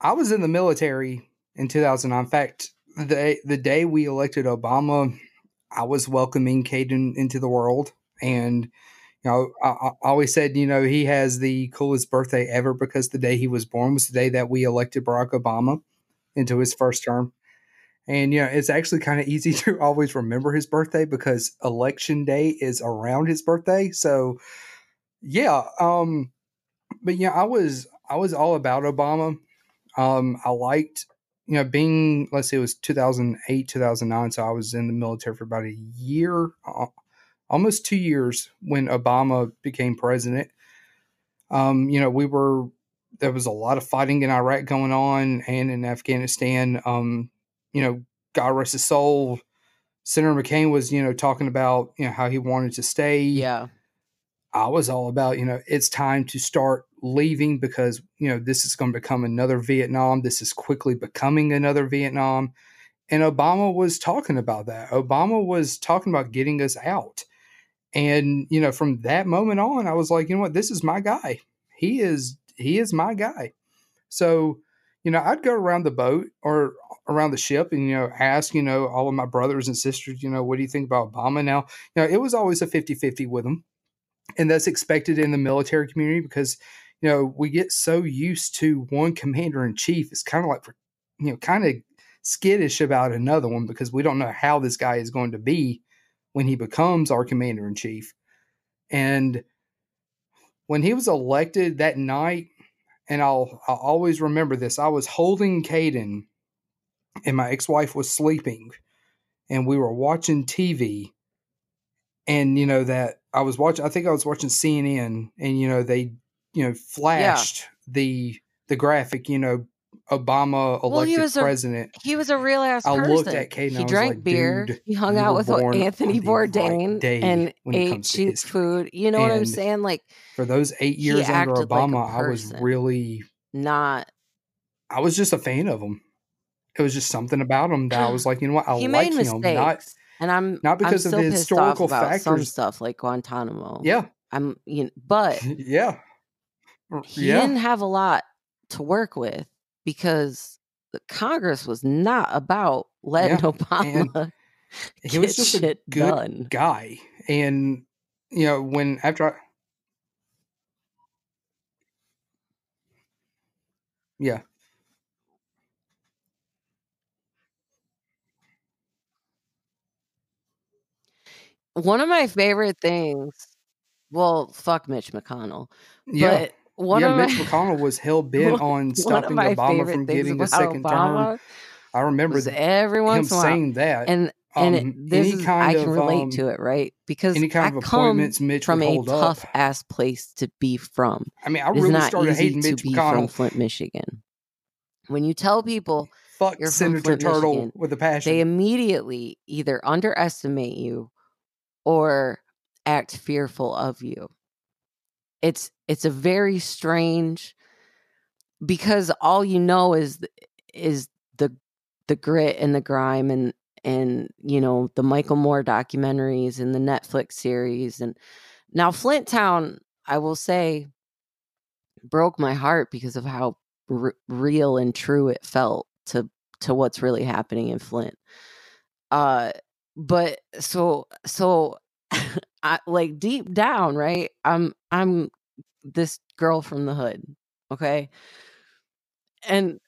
Speaker 1: I was in the military in 2009. In fact, the day, the day we elected Obama, I was welcoming Caden into the world. And, you know, I, I always said, you know, he has the coolest birthday ever because the day he was born was the day that we elected Barack Obama into his first term. And, you know, it's actually kind of easy (laughs) to always remember his birthday because election day is around his birthday. So, yeah. Um, but yeah, I was I was all about Obama. Um, I liked you know being let's say it was 2008 2009, so I was in the military for about a year, uh, almost two years when Obama became president. Um, you know, we were there was a lot of fighting in Iraq going on and in Afghanistan. Um, you know, God rest his soul. Senator McCain was, you know, talking about you know how he wanted to stay.
Speaker 2: Yeah.
Speaker 1: I was all about, you know, it's time to start leaving because, you know, this is going to become another Vietnam. This is quickly becoming another Vietnam. And Obama was talking about that. Obama was talking about getting us out. And, you know, from that moment on, I was like, you know what, this is my guy. He is he is my guy. So, you know, I'd go around the boat or around the ship and, you know, ask, you know, all of my brothers and sisters, you know, what do you think about Obama now? You know, it was always a 50 50 with them and that's expected in the military community because you know we get so used to one commander in chief it's kind of like you know kind of skittish about another one because we don't know how this guy is going to be when he becomes our commander in chief and when he was elected that night and I'll, I'll always remember this i was holding Caden and my ex-wife was sleeping and we were watching tv and you know that I was watching. I think I was watching CNN, and you know they, you know, flashed yeah. the the graphic. You know, Obama elected well, he was president.
Speaker 2: A, he was a real ass. I looked at Kate. he drank like, beer. he hung out with Anthony Bourdain right and ate cheap food. You know and what I'm saying? Like
Speaker 1: for those eight years under Obama, like I was really
Speaker 2: not.
Speaker 1: I was just a fan of him. It was just something about him that I was (sighs) like, you know what, I he like him. Not
Speaker 2: and I'm
Speaker 1: not because
Speaker 2: I'm
Speaker 1: of the historical factors.
Speaker 2: Some stuff like Guantanamo.
Speaker 1: Yeah,
Speaker 2: I'm. You know, but (laughs)
Speaker 1: yeah,
Speaker 2: he yeah. didn't have a lot to work with because the Congress was not about letting yeah. (laughs) Obama. He was just a good done.
Speaker 1: guy, and you know when after. I, yeah,
Speaker 2: One of my favorite things, well, fuck Mitch McConnell, yeah. but one
Speaker 1: yeah,
Speaker 2: of
Speaker 1: Mitch my, McConnell was hell bent (laughs) on stopping Obama from getting a second Obama term. I remember
Speaker 2: every once him saying that, and and um, it, this is, I can of, relate um, to it, right? Because any kind I of appointments Mitch from a tough up. ass place to be from.
Speaker 1: I mean, I really started hating Mitch McConnell
Speaker 2: from Flint, Michigan. When you tell people
Speaker 1: fuck
Speaker 2: you're
Speaker 1: Senator
Speaker 2: Flint,
Speaker 1: Turtle
Speaker 2: Michigan,
Speaker 1: with a passion,
Speaker 2: they immediately either underestimate you or act fearful of you. It's it's a very strange because all you know is is the the grit and the grime and and you know the Michael Moore documentaries and the Netflix series and now Flint Town I will say broke my heart because of how r- real and true it felt to to what's really happening in Flint. Uh but so so (laughs) I like deep down, right? I'm I'm this girl from the hood, okay? And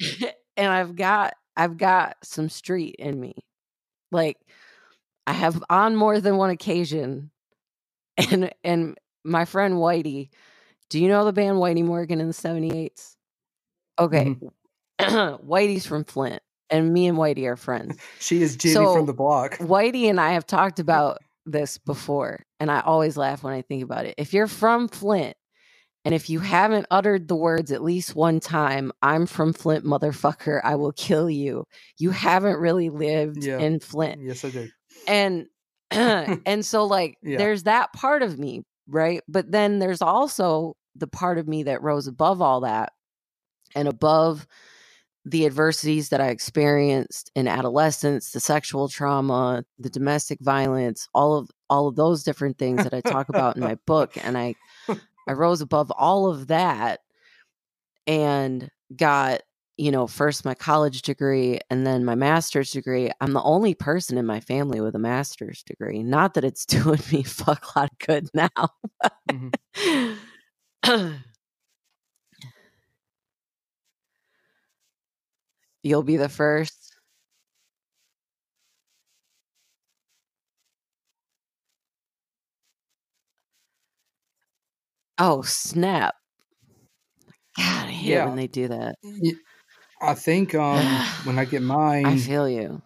Speaker 2: (laughs) and I've got I've got some street in me. Like I have on more than one occasion (laughs) and and my friend Whitey, do you know the band Whitey Morgan in the 78s? Okay. Mm-hmm. (clears throat) Whitey's from Flint and me and Whitey are friends.
Speaker 1: She is Jenny so, from the block.
Speaker 2: Whitey and I have talked about this before, and I always laugh when I think about it. If you're from Flint, and if you mm-hmm. haven't uttered the words at least one time, I'm from Flint, motherfucker, I will kill you. You haven't really lived yeah. in Flint.
Speaker 1: Yes, I did.
Speaker 2: And (coughs) (clears throat) and so like yeah. there's that part of me, right? But then there's also the part of me that rose above all that and above the adversities that I experienced in adolescence, the sexual trauma, the domestic violence, all of all of those different things that I talk about in my book and I I (laughs) rose above all of that and got, you know, first my college degree and then my master's degree. I'm the only person in my family with a master's degree. Not that it's (laughs) doing me (laughs) fuck a lot of good now. mm-hmm. (clears throat) (coughs) You'll be the first. Oh, snap. God, I hate yeah. when they do that.
Speaker 1: I think um, (sighs) when I get mine,
Speaker 2: I feel you.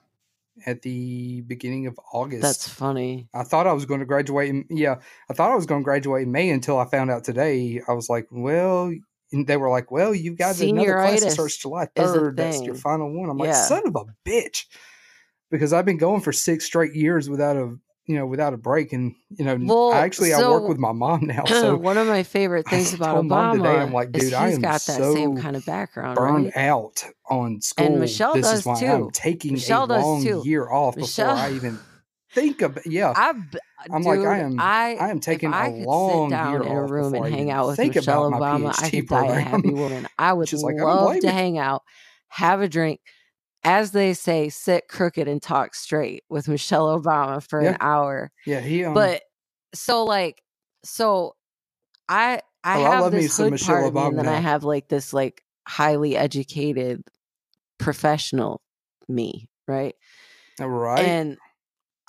Speaker 1: at the beginning of August.
Speaker 2: That's funny.
Speaker 1: I thought I was going to graduate. In, yeah, I thought I was going to graduate in May until I found out today. I was like, well, and they were like, well, you've got another class that starts July 3rd. That's your final one. I'm like, son of a bitch. Because I've been going for six straight years without a, you know, without a break. And, you know,
Speaker 2: Well,
Speaker 1: actually, I work with my mom now. (laughs) So
Speaker 2: One of my favorite things about Obama
Speaker 1: today, I'm like, dude, I am
Speaker 2: got that same kind of background,
Speaker 1: burned
Speaker 2: right?
Speaker 1: out on school.
Speaker 2: And Michelle
Speaker 1: this
Speaker 2: does
Speaker 1: is why
Speaker 2: too.
Speaker 1: I'm taking
Speaker 2: Michelle
Speaker 1: a long
Speaker 2: too.
Speaker 1: year off
Speaker 2: Michelle,
Speaker 1: before I even think of Yeah, (laughs)
Speaker 2: I,
Speaker 1: I'm
Speaker 2: dude,
Speaker 1: like, I am-
Speaker 2: I,
Speaker 1: I am taking
Speaker 2: I
Speaker 1: a long
Speaker 2: sit down
Speaker 1: year
Speaker 2: in a room and hang out with Michelle Obama, I could die a happy woman. I (laughs) would
Speaker 1: like, I
Speaker 2: love
Speaker 1: blame
Speaker 2: to hang out, have a drink, as they say, sit crooked and talk straight with Michelle Obama for
Speaker 1: Yeah.
Speaker 2: an hour.
Speaker 1: Yeah, he. Um,
Speaker 2: But so like, so I I
Speaker 1: Oh, I
Speaker 2: have
Speaker 1: love
Speaker 2: this hood
Speaker 1: Michelle
Speaker 2: part of me, and then I have like this like highly educated professional me, right?
Speaker 1: right.
Speaker 2: And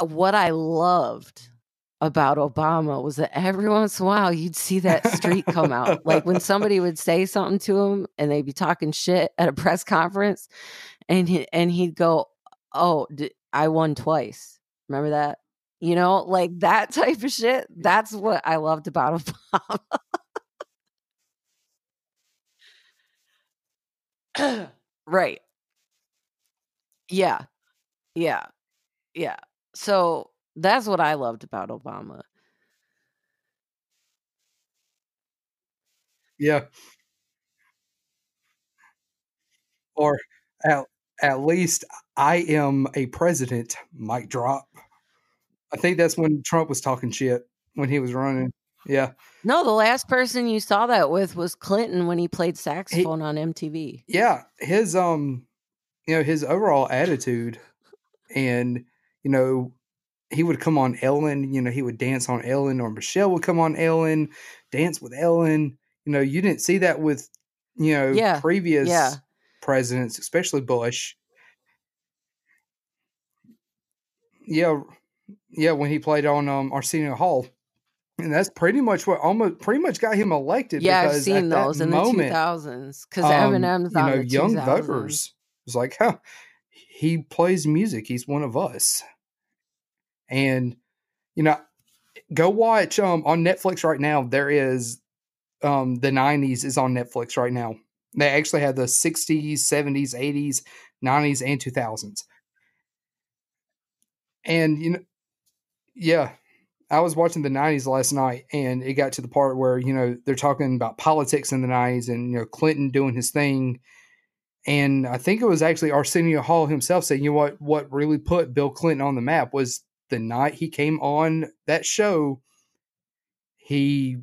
Speaker 2: uh, what I loved about Obama was that every once in a while you'd see that streak come out. Like when somebody would say something to him and they'd be talking shit at a press conference and he, and he'd go, "Oh, I won twice." Remember that? You know, like that type of shit. That's what I loved about (laughs) Obama. right. Yeah. Yeah. Yeah. So that's what I loved about Obama.
Speaker 1: yeah. Or at, at least I am a president. Mic drop. I think that's when Trump was talking shit when he was running. Yeah.
Speaker 2: No, the last person you saw that with was Clinton when he played saxophone on MTV.
Speaker 1: yeah his um you know his overall attitude and you know he would come on ellen you know he would dance on ellen or michelle would come on ellen dance with ellen you know you didn't see that with you know
Speaker 2: Yeah,
Speaker 1: previous
Speaker 2: yeah.
Speaker 1: presidents especially bush yeah yeah when he played on um arsenio hall and that's pretty much what almost pretty much got him elected
Speaker 2: Yeah, I've seen those in
Speaker 1: moment,
Speaker 2: the 2000s because
Speaker 1: um,
Speaker 2: Eminem's
Speaker 1: you know, young
Speaker 2: 2000s.
Speaker 1: voters was like, huh, he plays music. He's one of us. And, you know, go watch um on Netflix right now. There is um the 90s is on Netflix right now. They actually have the 60s, 70s, 80s, 90s, and 2000s. And you know, yeah, I was watching the 90s last night and it got to the part where, you know, they're talking about politics in the 90s and, you know, Clinton doing his thing. And I think it was actually Arsenio Hall himself saying, you know what, what really put Bill Clinton on the map was the night he came on that show, he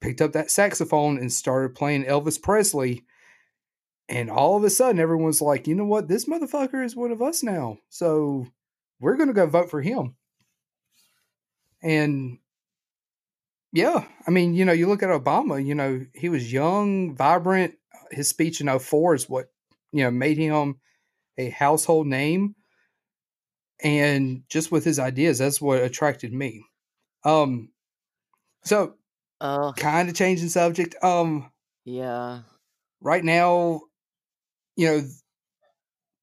Speaker 1: picked up that saxophone and started playing Elvis Presley. And all of a sudden, everyone's like, you know what? This motherfucker is one of us now. So we're going to go vote for him. And yeah, I mean, you know, you look at Obama, you know, he was young, vibrant. His speech in 04 is what, you know, made him a household name. And just with his ideas, that's what attracted me. Um, so
Speaker 2: Oh,
Speaker 1: kind of changing subject. Um,
Speaker 2: yeah.
Speaker 1: right now, you know,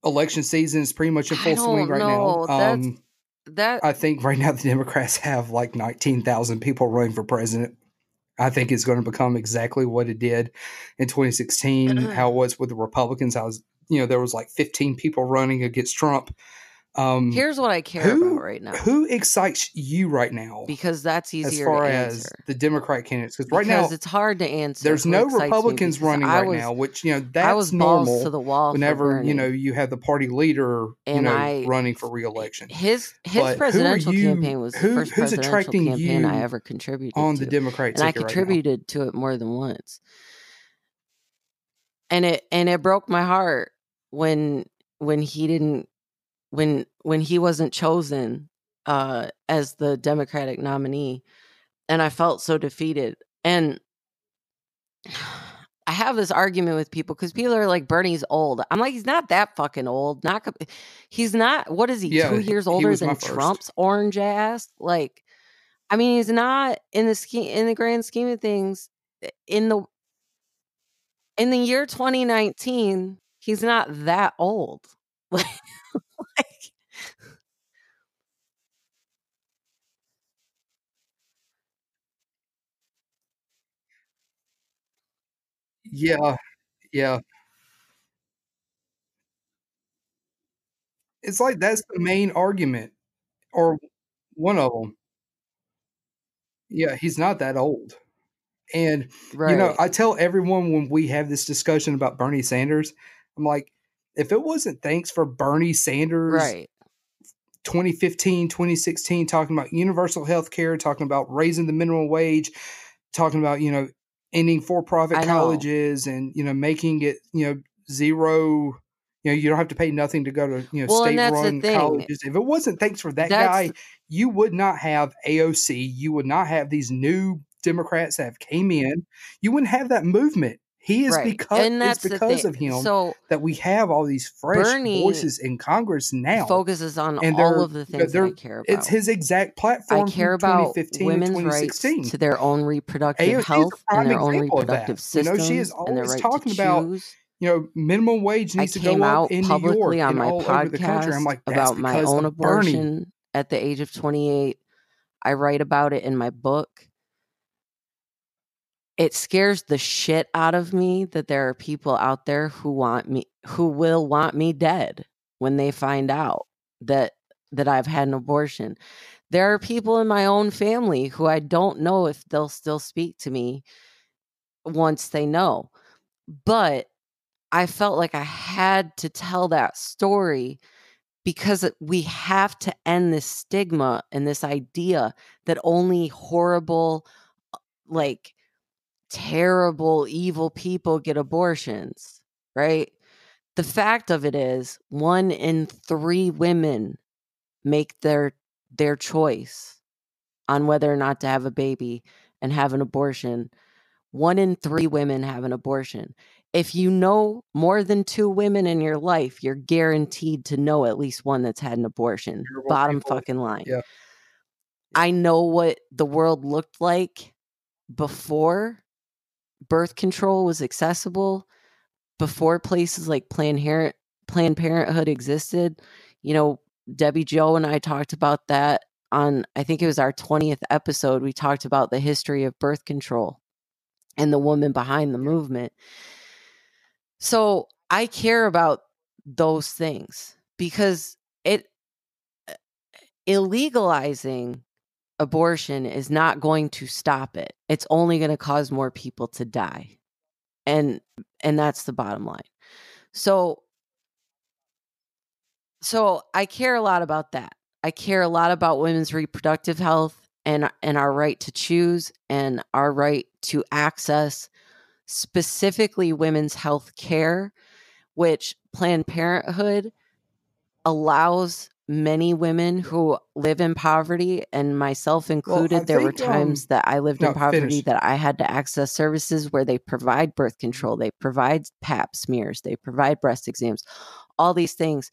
Speaker 1: election season is pretty much in full swing right
Speaker 2: know.
Speaker 1: now. Um,
Speaker 2: That
Speaker 1: I think right now the Democrats (laughs) have like 19,000 people running for president. I think it's going to become exactly what it did in 2016, how it (clears throat) was with the Republicans. I was, you know, there was like 15 people running against Trump. Um,
Speaker 2: here's what I care
Speaker 1: who-
Speaker 2: about right now
Speaker 1: who excites you right now
Speaker 2: because that's easier as
Speaker 1: far
Speaker 2: to
Speaker 1: as the Democrat candidates? Because right now
Speaker 2: it's hard to answer.
Speaker 1: there's no Republicans running
Speaker 2: I
Speaker 1: right
Speaker 2: was-
Speaker 1: now, which you know that's
Speaker 2: was
Speaker 1: normal.
Speaker 2: to the wall.
Speaker 1: Whenever you know you have the party leader, you know,
Speaker 2: I-
Speaker 1: running for reelection
Speaker 2: his his
Speaker 1: But
Speaker 2: presidential
Speaker 1: you-
Speaker 2: campaign was the first
Speaker 1: who's
Speaker 2: presidential
Speaker 1: attracting
Speaker 2: campaign I ever contributed
Speaker 1: on
Speaker 2: to.
Speaker 1: the Democrat
Speaker 2: and I
Speaker 1: ticket right
Speaker 2: contributed to it more than once. And it and it broke my heart when when he didn't when when he wasn't chosen uh as the Democratic nominee and I felt so defeated. And (sighs) I have this argument with people because people are like Bernie's old. I'm like he's not that fucking old. Not he's not. What is he?
Speaker 1: Yeah,
Speaker 2: two years older than. Trump's orange ass. Like, I mean, he's not in the scheme in the grand scheme of things. In the in the year 2019, he's not that old. (laughs) Like
Speaker 1: Yeah, yeah. It's like that's the main argument, or one of them. Yeah, he's not that old. And, you know,
Speaker 2: Right.
Speaker 1: I tell everyone when we have this discussion about Bernie Sanders, I'm like, if it wasn't thanks for Bernie Sanders
Speaker 2: Right.
Speaker 1: 2015, 2016, talking about universal health care, talking about raising the minimum wage, talking about, you know, ending for profit colleges and, you know, making it, you know, zero, you know, you don't have to pay nothing to go to, you know,
Speaker 2: Well, state-run
Speaker 1: colleges. If it wasn't thanks for that
Speaker 2: That's
Speaker 1: guy,
Speaker 2: the-
Speaker 1: you would not have AOC. You would not have these new Democrats that have came in. You wouldn't have that movement. He is
Speaker 2: right.
Speaker 1: because
Speaker 2: and that's
Speaker 1: it's because of him
Speaker 2: So
Speaker 1: that we have all these fresh
Speaker 2: Bernie
Speaker 1: voices in Congress now.
Speaker 2: focuses on
Speaker 1: and
Speaker 2: all of the things that I care about.
Speaker 1: It's his exact platform.
Speaker 2: I care about
Speaker 1: 2015
Speaker 2: women's rights to their own reproductive health and their own
Speaker 1: example of that.
Speaker 2: reproductive
Speaker 1: You know, she is always
Speaker 2: right
Speaker 1: talking about you know, minimum wage needs to go
Speaker 2: out
Speaker 1: up in New York
Speaker 2: publicly on
Speaker 1: and
Speaker 2: my
Speaker 1: all over the country. I'm
Speaker 2: podcast
Speaker 1: like,
Speaker 2: about my own
Speaker 1: of Bernie.
Speaker 2: abortion at the age of 28. I write about it in my book. It scares the shit out of me that there are people out there who want me who will want me dead when they find out that that I've had an abortion. There are people in my own family who I don't know if they'll still speak to me once they know. But I felt like I had to tell that story because we have to end this stigma and this idea that only horrible, uh, like terrible, evil people get abortions, right? The fact of it is, one in three women make their their choice on whether or not to have a baby and have an abortion. One in three women have an abortion. If you know more than two women in your life, you're guaranteed to know at least one that's had an abortion.
Speaker 1: Terrible
Speaker 2: Bottom
Speaker 1: people.
Speaker 2: fucking line.
Speaker 1: Yeah.
Speaker 2: I know what the world looked like before birth control was accessible, before places like Planned, Har- Planned Parenthood existed. You know, Debbie Joe and I talked about that on, I think it was our 20th episode. We talked about the history of birth control and the woman behind the movement. So I care about those things because it eh, illegalizing abortion is not going to stop it. It's only going to cause more people to die. And and that's the bottom line. So so I care a lot about that. I care a lot about women's reproductive health and and our right to choose and our right to access specifically women's health care which Planned Parenthood allows many women who live in poverty and myself included there were
Speaker 1: think, um,
Speaker 2: times that I lived
Speaker 1: no,
Speaker 2: in poverty
Speaker 1: finish.
Speaker 2: that I had to access services where they provide birth control they provide pap smears they provide breast exams all these things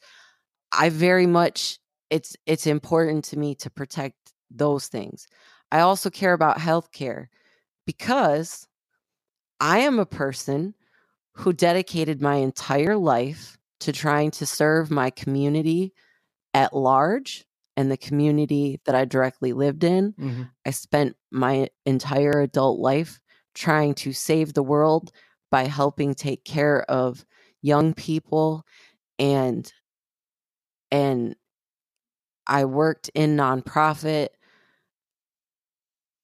Speaker 2: I very much it's it's important to me to protect those things. I also care about healthcare because I am a person who dedicated my entire life to trying to serve my community at large and the community that I directly lived in.
Speaker 1: Mhm.
Speaker 2: I spent my entire adult life trying to save the world by helping take care of young people and and I worked in nonprofit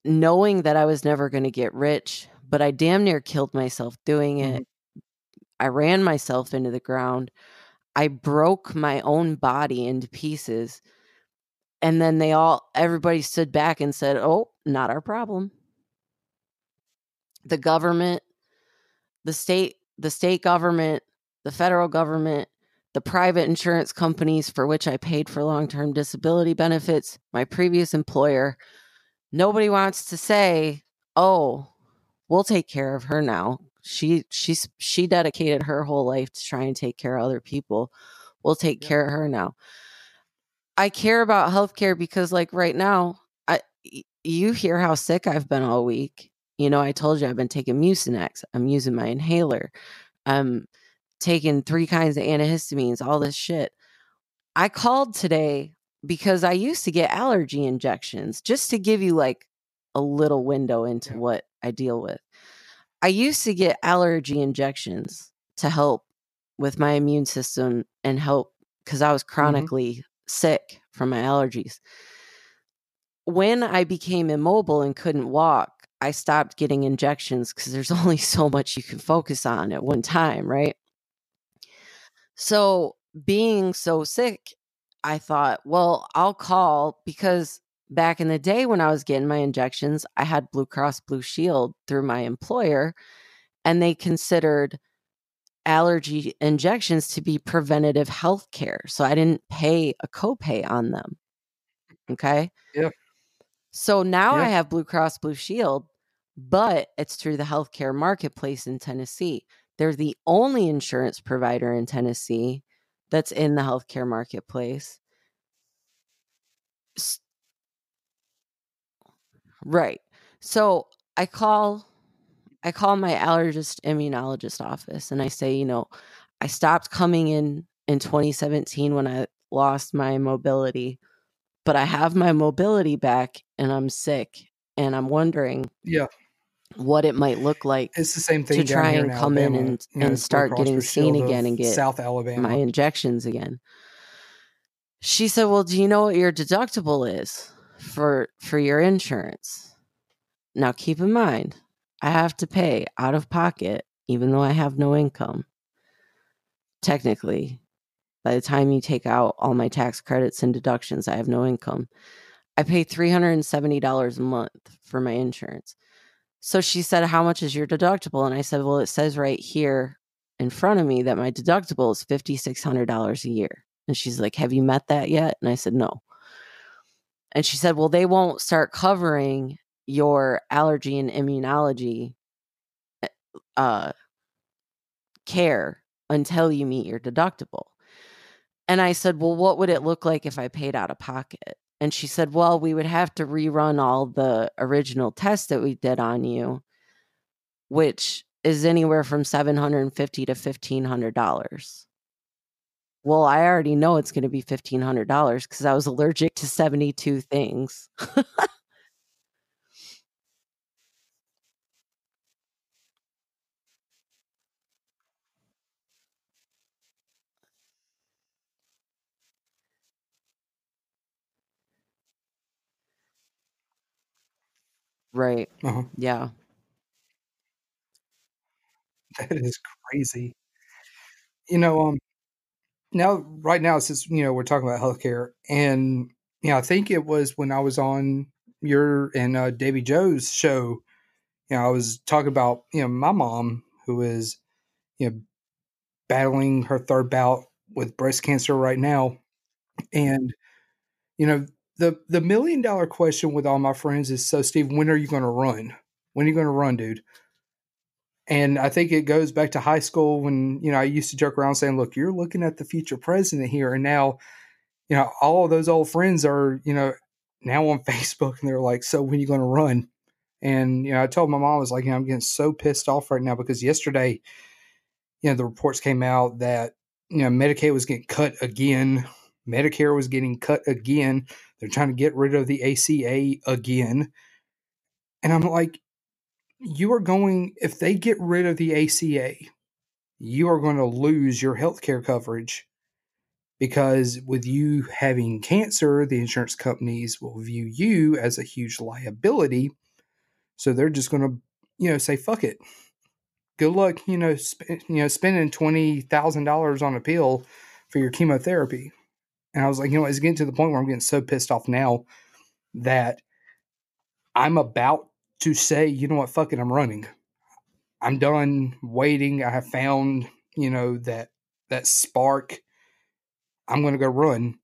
Speaker 2: knowing that I was never going to get rich, but I damn near killed myself doing it. I ran myself into the ground. I broke my own body into pieces. And then they all, everybody stood back and said, Oh, not our problem. The government, the state, the state government, the federal government, the private insurance companies for which I paid for long term disability benefits, my previous employer, nobody wants to say, Oh, we'll take care of her now. She she's she dedicated her whole life to try and take care of other people. We'll take
Speaker 1: Yeah.
Speaker 2: care of her now. I care about healthcare because like right now, i you hear how sick I've been all week. You know, I told you I've been taking Mucinex. I'm using my inhaler. I'm taking three kinds of antihistamines, all this shit. I called today because I used to get allergy injections just to give you like a little window into
Speaker 1: Yeah.
Speaker 2: what I deal with. I used to get allergy injections to help with my immune system and help because I was
Speaker 1: Mm-hmm.
Speaker 2: chronically sick from my allergies. When I became immobile and couldn't walk, I stopped getting injections because there's (laughs) only so much you can focus on at one time, right? So, being so sick, I thought, well, I'll call because back in the day when I was getting my injections, I had Blue Cross Blue Shield through my employer, and they considered allergy injections to be preventative health care. So I didn't pay a copay on them. Okay.
Speaker 1: Yeah.
Speaker 2: So now I have Blue Cross Blue Shield, but it's through the healthcare marketplace in Tennessee. They're the only insurance provider in Tennessee that's in the healthcare marketplace. Right. So I call I call my allergist immunologist office and I say, you know, I stopped coming in in 2017 when I lost my mobility, but I have my mobility back and I'm sick and I'm wondering
Speaker 1: Yeah.
Speaker 2: what it might look like
Speaker 1: It's the same thing
Speaker 2: to try and
Speaker 1: in
Speaker 2: come in and,
Speaker 1: you know,
Speaker 2: and start getting seen again and get
Speaker 1: South Alabama.
Speaker 2: my injections again. She said, "Well, do you know what your deductible is for for your insurance?" Now, keep in mind, I have to pay out of pocket even though I have no income. Technically, by the time you take out all my tax credits and deductions, I have no income. I pay $370 a month for my insurance. So she said, How much is your deductible? And I said, Well, it says right here in front of me that my deductible is $5,600 a year. And she's like, Have you met that yet? And I said, No. And she said, Well, they won't start covering your allergy and immunology uh, care until you meet your deductible. And I said, Well, what would it look like if I paid out of pocket? And she said, Well, we would have to rerun all the original tests that we did on you, which is anywhere from 750 to $1,500. Well, I already know it's going to be $1,500 because I was allergic to 72 things. (laughs) right.
Speaker 1: Uh-huh.
Speaker 2: Yeah.
Speaker 1: That is crazy. You know, um, now right now since you know we're talking about healthcare, and you know, I think it was when I was on your and uh, Debbie Joe's show. You know, I was talking about you know my mom who is you know battling her third bout with breast cancer right now, and you know the the million dollar question with all my friends is so Steve, when are you going to run? When are you going to run, dude? And I think it goes back to high school when, you know, I used to joke around saying, look, you're looking at the future president here. And now, you know, all of those old friends are, you know, now on (laughs) Facebook and they're like, so when are you going to run? And, you know, I told my mom, I was like, you know, I'm getting so pissed off right now because yesterday, you know, the reports came out that, you know, Medicaid was getting cut again. Medicare was getting cut again. They're trying to get rid of the ACA again. And I'm like, you are going if they get rid of the ACA, you are going to lose your health care coverage because with you having cancer, the insurance companies will view you as a huge liability. So they're just going to, you know, say fuck it. Good luck, you know, sp- you know, spending twenty thousand dollars on a pill for your chemotherapy. And I was like, you know, it's getting to the point where I'm getting so pissed off now that I'm about to say, you know what, fuck it, I'm running. I'm done waiting. I have found, you know, that that spark. I'm going to go run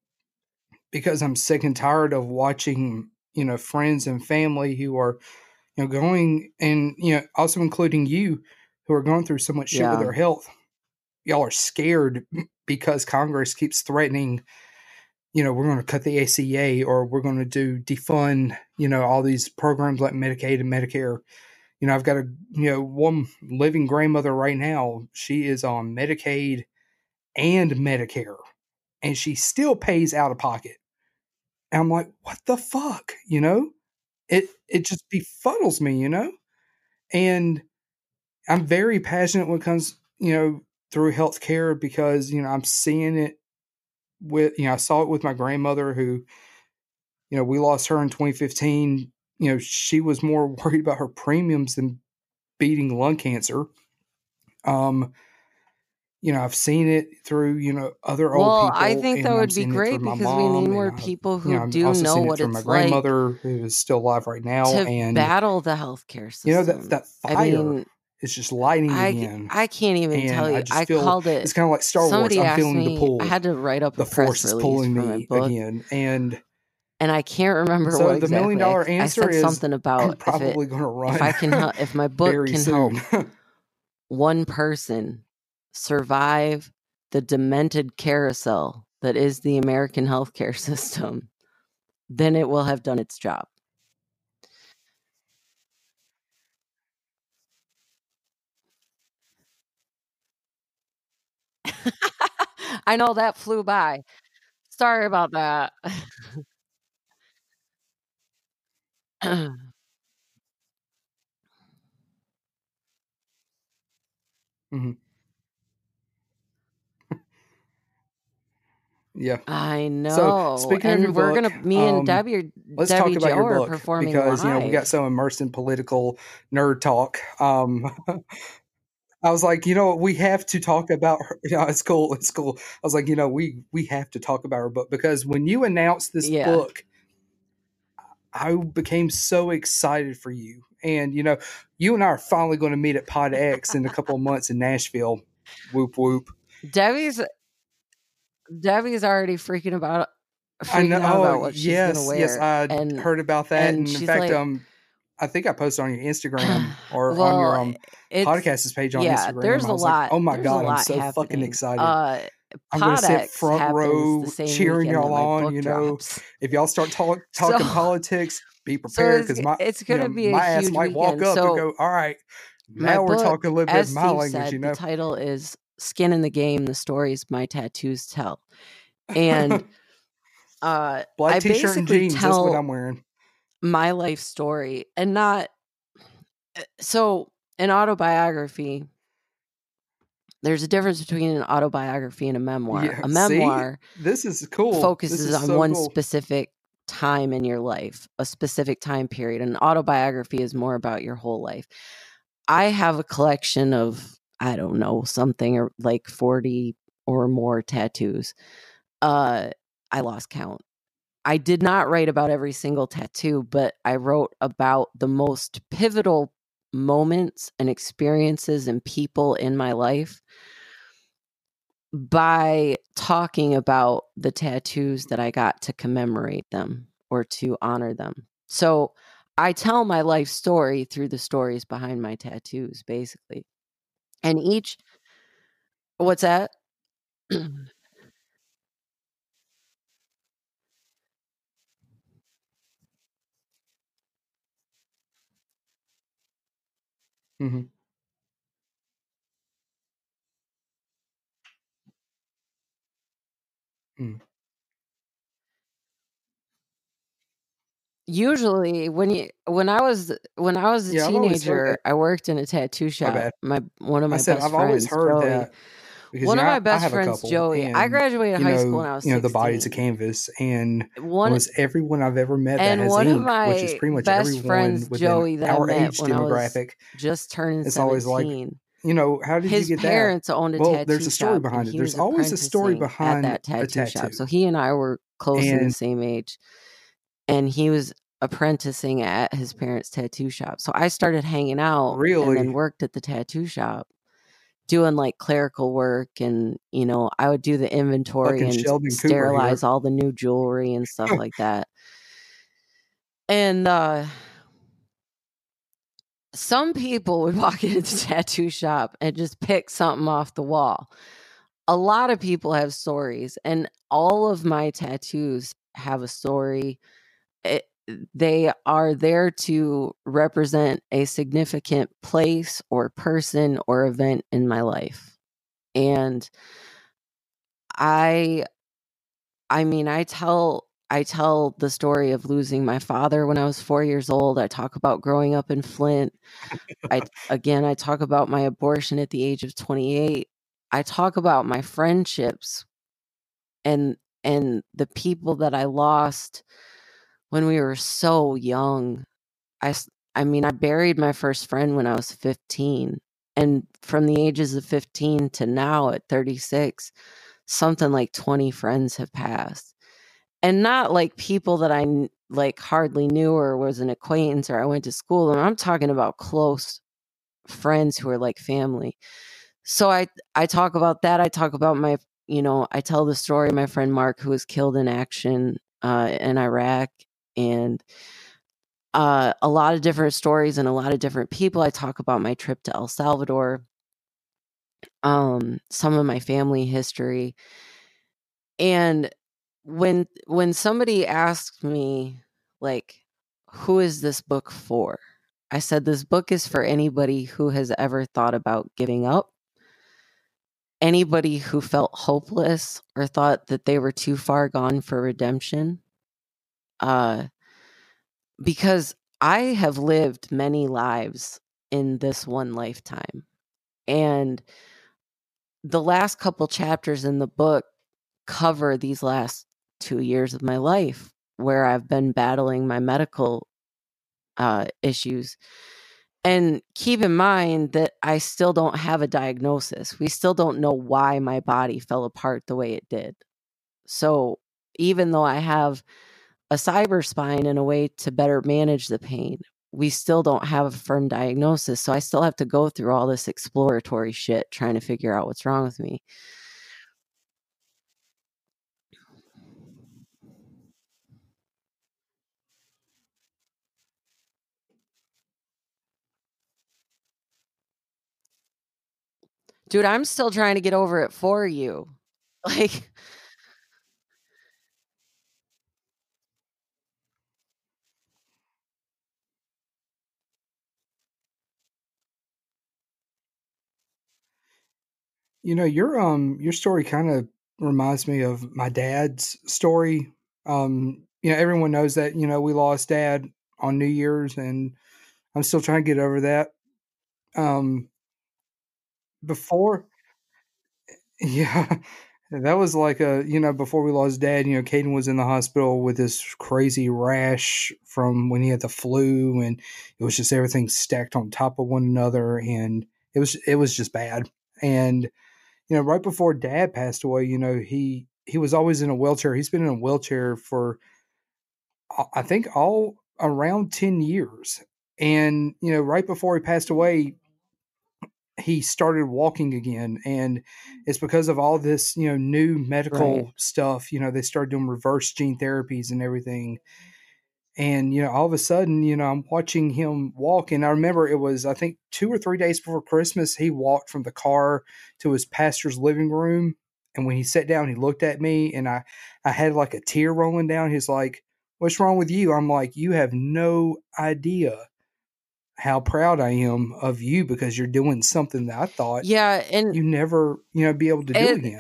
Speaker 1: because I'm sick and tired of watching, you know, friends and family who are, you know, going and, you know, also including you who are going through so much shit with their health. Y'all are scared because Congress keeps threatening, you know, we're going to cut the ACA or we're going to do defund, you know, all these programs like Medicaid and Medicare. You know, I've got a, you know, one living grandmother right now. She is on Medicaid and Medicare and she still pays out of pocket. And I'm like, what the fuck? You know? It it just befuddles me, you know? And I'm very passionate when it comes, you know, through healthcare because you know I'm seeing it with you know I saw it with my grandmother who, you know, we lost her in 2015. You know, she was more (laughs) worried about her premiums than beating lung cancer. Um, you know, I've seen it through, you know, other old
Speaker 2: Well,
Speaker 1: people.
Speaker 2: I think that would be great because we need more
Speaker 1: I,
Speaker 2: people
Speaker 1: you
Speaker 2: who
Speaker 1: know, I'm
Speaker 2: do know
Speaker 1: seeing it
Speaker 2: what
Speaker 1: through my
Speaker 2: it's like
Speaker 1: grandmother who is still alive right now.
Speaker 2: to
Speaker 1: And,
Speaker 2: battle the healthcare system
Speaker 1: you know, that, that
Speaker 2: I
Speaker 1: fire
Speaker 2: mean,
Speaker 1: is just lighting
Speaker 2: I
Speaker 1: again.
Speaker 2: I can't even
Speaker 1: And
Speaker 2: tell
Speaker 1: I
Speaker 2: you.
Speaker 1: just
Speaker 2: I
Speaker 1: feel
Speaker 2: called it.
Speaker 1: it's kind of like Star Wars. I'm feeling the
Speaker 2: me. I had to write up a
Speaker 1: The
Speaker 2: press
Speaker 1: force is pulling me again. And
Speaker 2: and I can't remember
Speaker 1: so
Speaker 2: what
Speaker 1: the million
Speaker 2: exactly. I, I
Speaker 1: answer
Speaker 2: said
Speaker 1: is
Speaker 2: something
Speaker 1: I'm
Speaker 2: about
Speaker 1: probably going to run.
Speaker 2: if I can help if my book can help (laughs) one person survive the demented carousel that is the American healthcare (laughs) system, then it will have done its job. (laughs) I know that flew by. Sorry about that. (laughs)
Speaker 1: Mhm. Yeah.
Speaker 2: I
Speaker 1: So
Speaker 2: know.
Speaker 1: speaking of your
Speaker 2: And we're
Speaker 1: book,
Speaker 2: gonna me and
Speaker 1: um,
Speaker 2: Debbie are
Speaker 1: let's talk
Speaker 2: Debbie
Speaker 1: about
Speaker 2: Joe
Speaker 1: your
Speaker 2: are
Speaker 1: book
Speaker 2: performing
Speaker 1: because you know we got so immersed in political nerd talk. Um, (laughs) I was like, you know, we have to talk about her. (laughs) Yeah, it's cool. It's cool. I was like, you know, we we have to talk about her book because when you announced this
Speaker 2: Yeah.
Speaker 1: book, I became so excited for you. And you know, you and I are finally going to meet at Pod X in a couple of months in Nashville. Whoop whoop.
Speaker 2: Debbie's Debbie's already freaking about
Speaker 1: I
Speaker 2: freaking
Speaker 1: know.
Speaker 2: out
Speaker 1: Oh,
Speaker 2: about what she's
Speaker 1: yes, yes. I
Speaker 2: And
Speaker 1: heard about that,
Speaker 2: and
Speaker 1: and in fact,
Speaker 2: like
Speaker 1: um, I think I posted on your Instagram (sighs) or on your um podcast's page on
Speaker 2: yeah,
Speaker 1: Instagram.
Speaker 2: there's a
Speaker 1: like,
Speaker 2: lot
Speaker 1: oh my god, I'm so fucking excited.
Speaker 2: Uh
Speaker 1: I'm going to sit front row cheering y'all on. You know,
Speaker 2: drops.
Speaker 1: if y'all start talk, (laughs) talking
Speaker 2: So
Speaker 1: politics, be (laughs)
Speaker 2: so
Speaker 1: prepared because my
Speaker 2: it's gonna
Speaker 1: know
Speaker 2: be a
Speaker 1: my ass might walk up and go, all right, now we're
Speaker 2: book,
Speaker 1: talking a little bit my
Speaker 2: Steve
Speaker 1: language.
Speaker 2: said,
Speaker 1: You
Speaker 2: the title is Skin in the Game, the stories my tattoos tell. And (laughs) uh
Speaker 1: Black
Speaker 2: I
Speaker 1: t-shirt and
Speaker 2: basically
Speaker 1: jeans. That's what I'm wearing.
Speaker 2: My life story and not uh, so an autobiography there's a difference between an autobiography and a memoir
Speaker 1: Yeah.
Speaker 2: a
Speaker 1: See,
Speaker 2: memoir
Speaker 1: this is cool.
Speaker 2: Focuses
Speaker 1: is
Speaker 2: on
Speaker 1: so
Speaker 2: one
Speaker 1: cool.
Speaker 2: specific time in your life a specific time period an autobiography is more about your whole life i have a collection of i don't know something or like 40 or more tattoos uh i lost count I did not write about every single tattoo, but I wrote about the most pivotal moments and experiences and people in my life by talking about the tattoos that I got to commemorate them or to honor them. So I tell my life story through the stories behind my tattoos, basically. And each, what's that? (clears throat)
Speaker 1: Mm.
Speaker 2: Usually when you when I was when I was a
Speaker 1: Yeah, I've always heard
Speaker 2: teenager,
Speaker 1: that.
Speaker 2: I worked in a tattoo
Speaker 1: My
Speaker 2: shop.
Speaker 1: bad.
Speaker 2: My one of
Speaker 1: I
Speaker 2: my
Speaker 1: said
Speaker 2: best
Speaker 1: I've always
Speaker 2: friends,
Speaker 1: heard
Speaker 2: Joey.
Speaker 1: that because
Speaker 2: One
Speaker 1: you
Speaker 2: of my
Speaker 1: I,
Speaker 2: best friends,
Speaker 1: couple,
Speaker 2: Joey. I graduated
Speaker 1: you
Speaker 2: high school when I was
Speaker 1: you know, the body's a canvas, and
Speaker 2: One
Speaker 1: almost everyone I've ever met that
Speaker 2: and
Speaker 1: has
Speaker 2: one of
Speaker 1: ink, which is
Speaker 2: my
Speaker 1: pretty much
Speaker 2: best
Speaker 1: everyone
Speaker 2: friends,
Speaker 1: within
Speaker 2: Joey, that I
Speaker 1: our
Speaker 2: met
Speaker 1: age
Speaker 2: when I was
Speaker 1: demographic.
Speaker 2: just turning
Speaker 1: It's always like, you know, how did you
Speaker 2: His
Speaker 1: get that?
Speaker 2: parents owned a
Speaker 1: Well, there's a story behind it. There's always a story behind
Speaker 2: that
Speaker 1: a
Speaker 2: tattoo shop. So he and I were close to the same age. And he was apprenticing at his parents' tattoo shop. So I started hanging out really? and then worked at the tattoo shop doing like clerical work and you know, I would do the inventory
Speaker 1: fucking
Speaker 2: and
Speaker 1: Sheldon
Speaker 2: sterilize all the new jewelry and stuff like that. And uh some people would (laughs) walk into the tattoo shop and just pick something off the wall. A lot of people have stories, and all of my tattoos have a story. It, they are there to represent a significant place or person or event in my life. And I I mean, I tell I tell the story of losing my father when I was four years old. I talk about growing up in Flint. I (laughs) again, I talk about my abortion at the age of 28. I talk about my friendships and and the people that I lost when we were so young. I I mean, I buried my first friend when I was 15. And from the ages of 15 to now at 36, something like 20 friends have passed and not like people that I like hardly knew or was an acquaintance or I went to school. And I'm talking about close friends who are like family. So I I talk about that. I talk about my you know I tell the story of my friend Mark who was killed in action uh, in Iraq and uh, a lot of different stories and a lot of different people. I talk about my trip to El Salvador, um, some of my family history, and when when somebody asked me like who is this book for? I said this book is for anybody who has ever thought about giving up. Anybody who felt hopeless or thought that they were too far gone for redemption uh because i have lived many lives in this one lifetime and the last couple chapters in the book cover these last two years of my life where I've been battling my medical uh, issues. And keep in mind that I still don't have a diagnosis. We still don't know why my body fell apart the way it did. So even though I have a cyber spine and a way to better manage the pain, we still don't have a firm diagnosis. So I still have to go through all this exploratory shit trying to figure out what's wrong with me. Dude, I'm still trying to get over it for you. (laughs) Like
Speaker 1: You know, your um your story kind of reminds me of my dad's story. Um, you know, everyone knows that, you know, we lost dad on New Year's and I'm still trying to get over that. Um before (laughs) yeah, that was like a, you know, before we lost dad, you know, Caden was in the hospital with this crazy rash from when he had the flu and it was just everything stacked on top of one another and it was it was just bad. And you know, right before dad passed away, you know, he he was always in a wheelchair. He's been in a wheelchair for I think all around 10 years. And, you know, right before he passed away, he started walking again and it's because of all this you know new medical right. stuff you know they started doing reverse gene therapies and everything and you know all of a sudden you know i'm watching him walk and i remember it was i think two or three days before christmas he walked from the car to his pastor's living room and when he sat down he looked at me and i i had like a tear rolling down he's like what's wrong with you i'm like you have no idea how proud I am of you because you're doing something that I thought
Speaker 2: yeah, and
Speaker 1: you never, you know, be able to do
Speaker 2: it,
Speaker 1: again.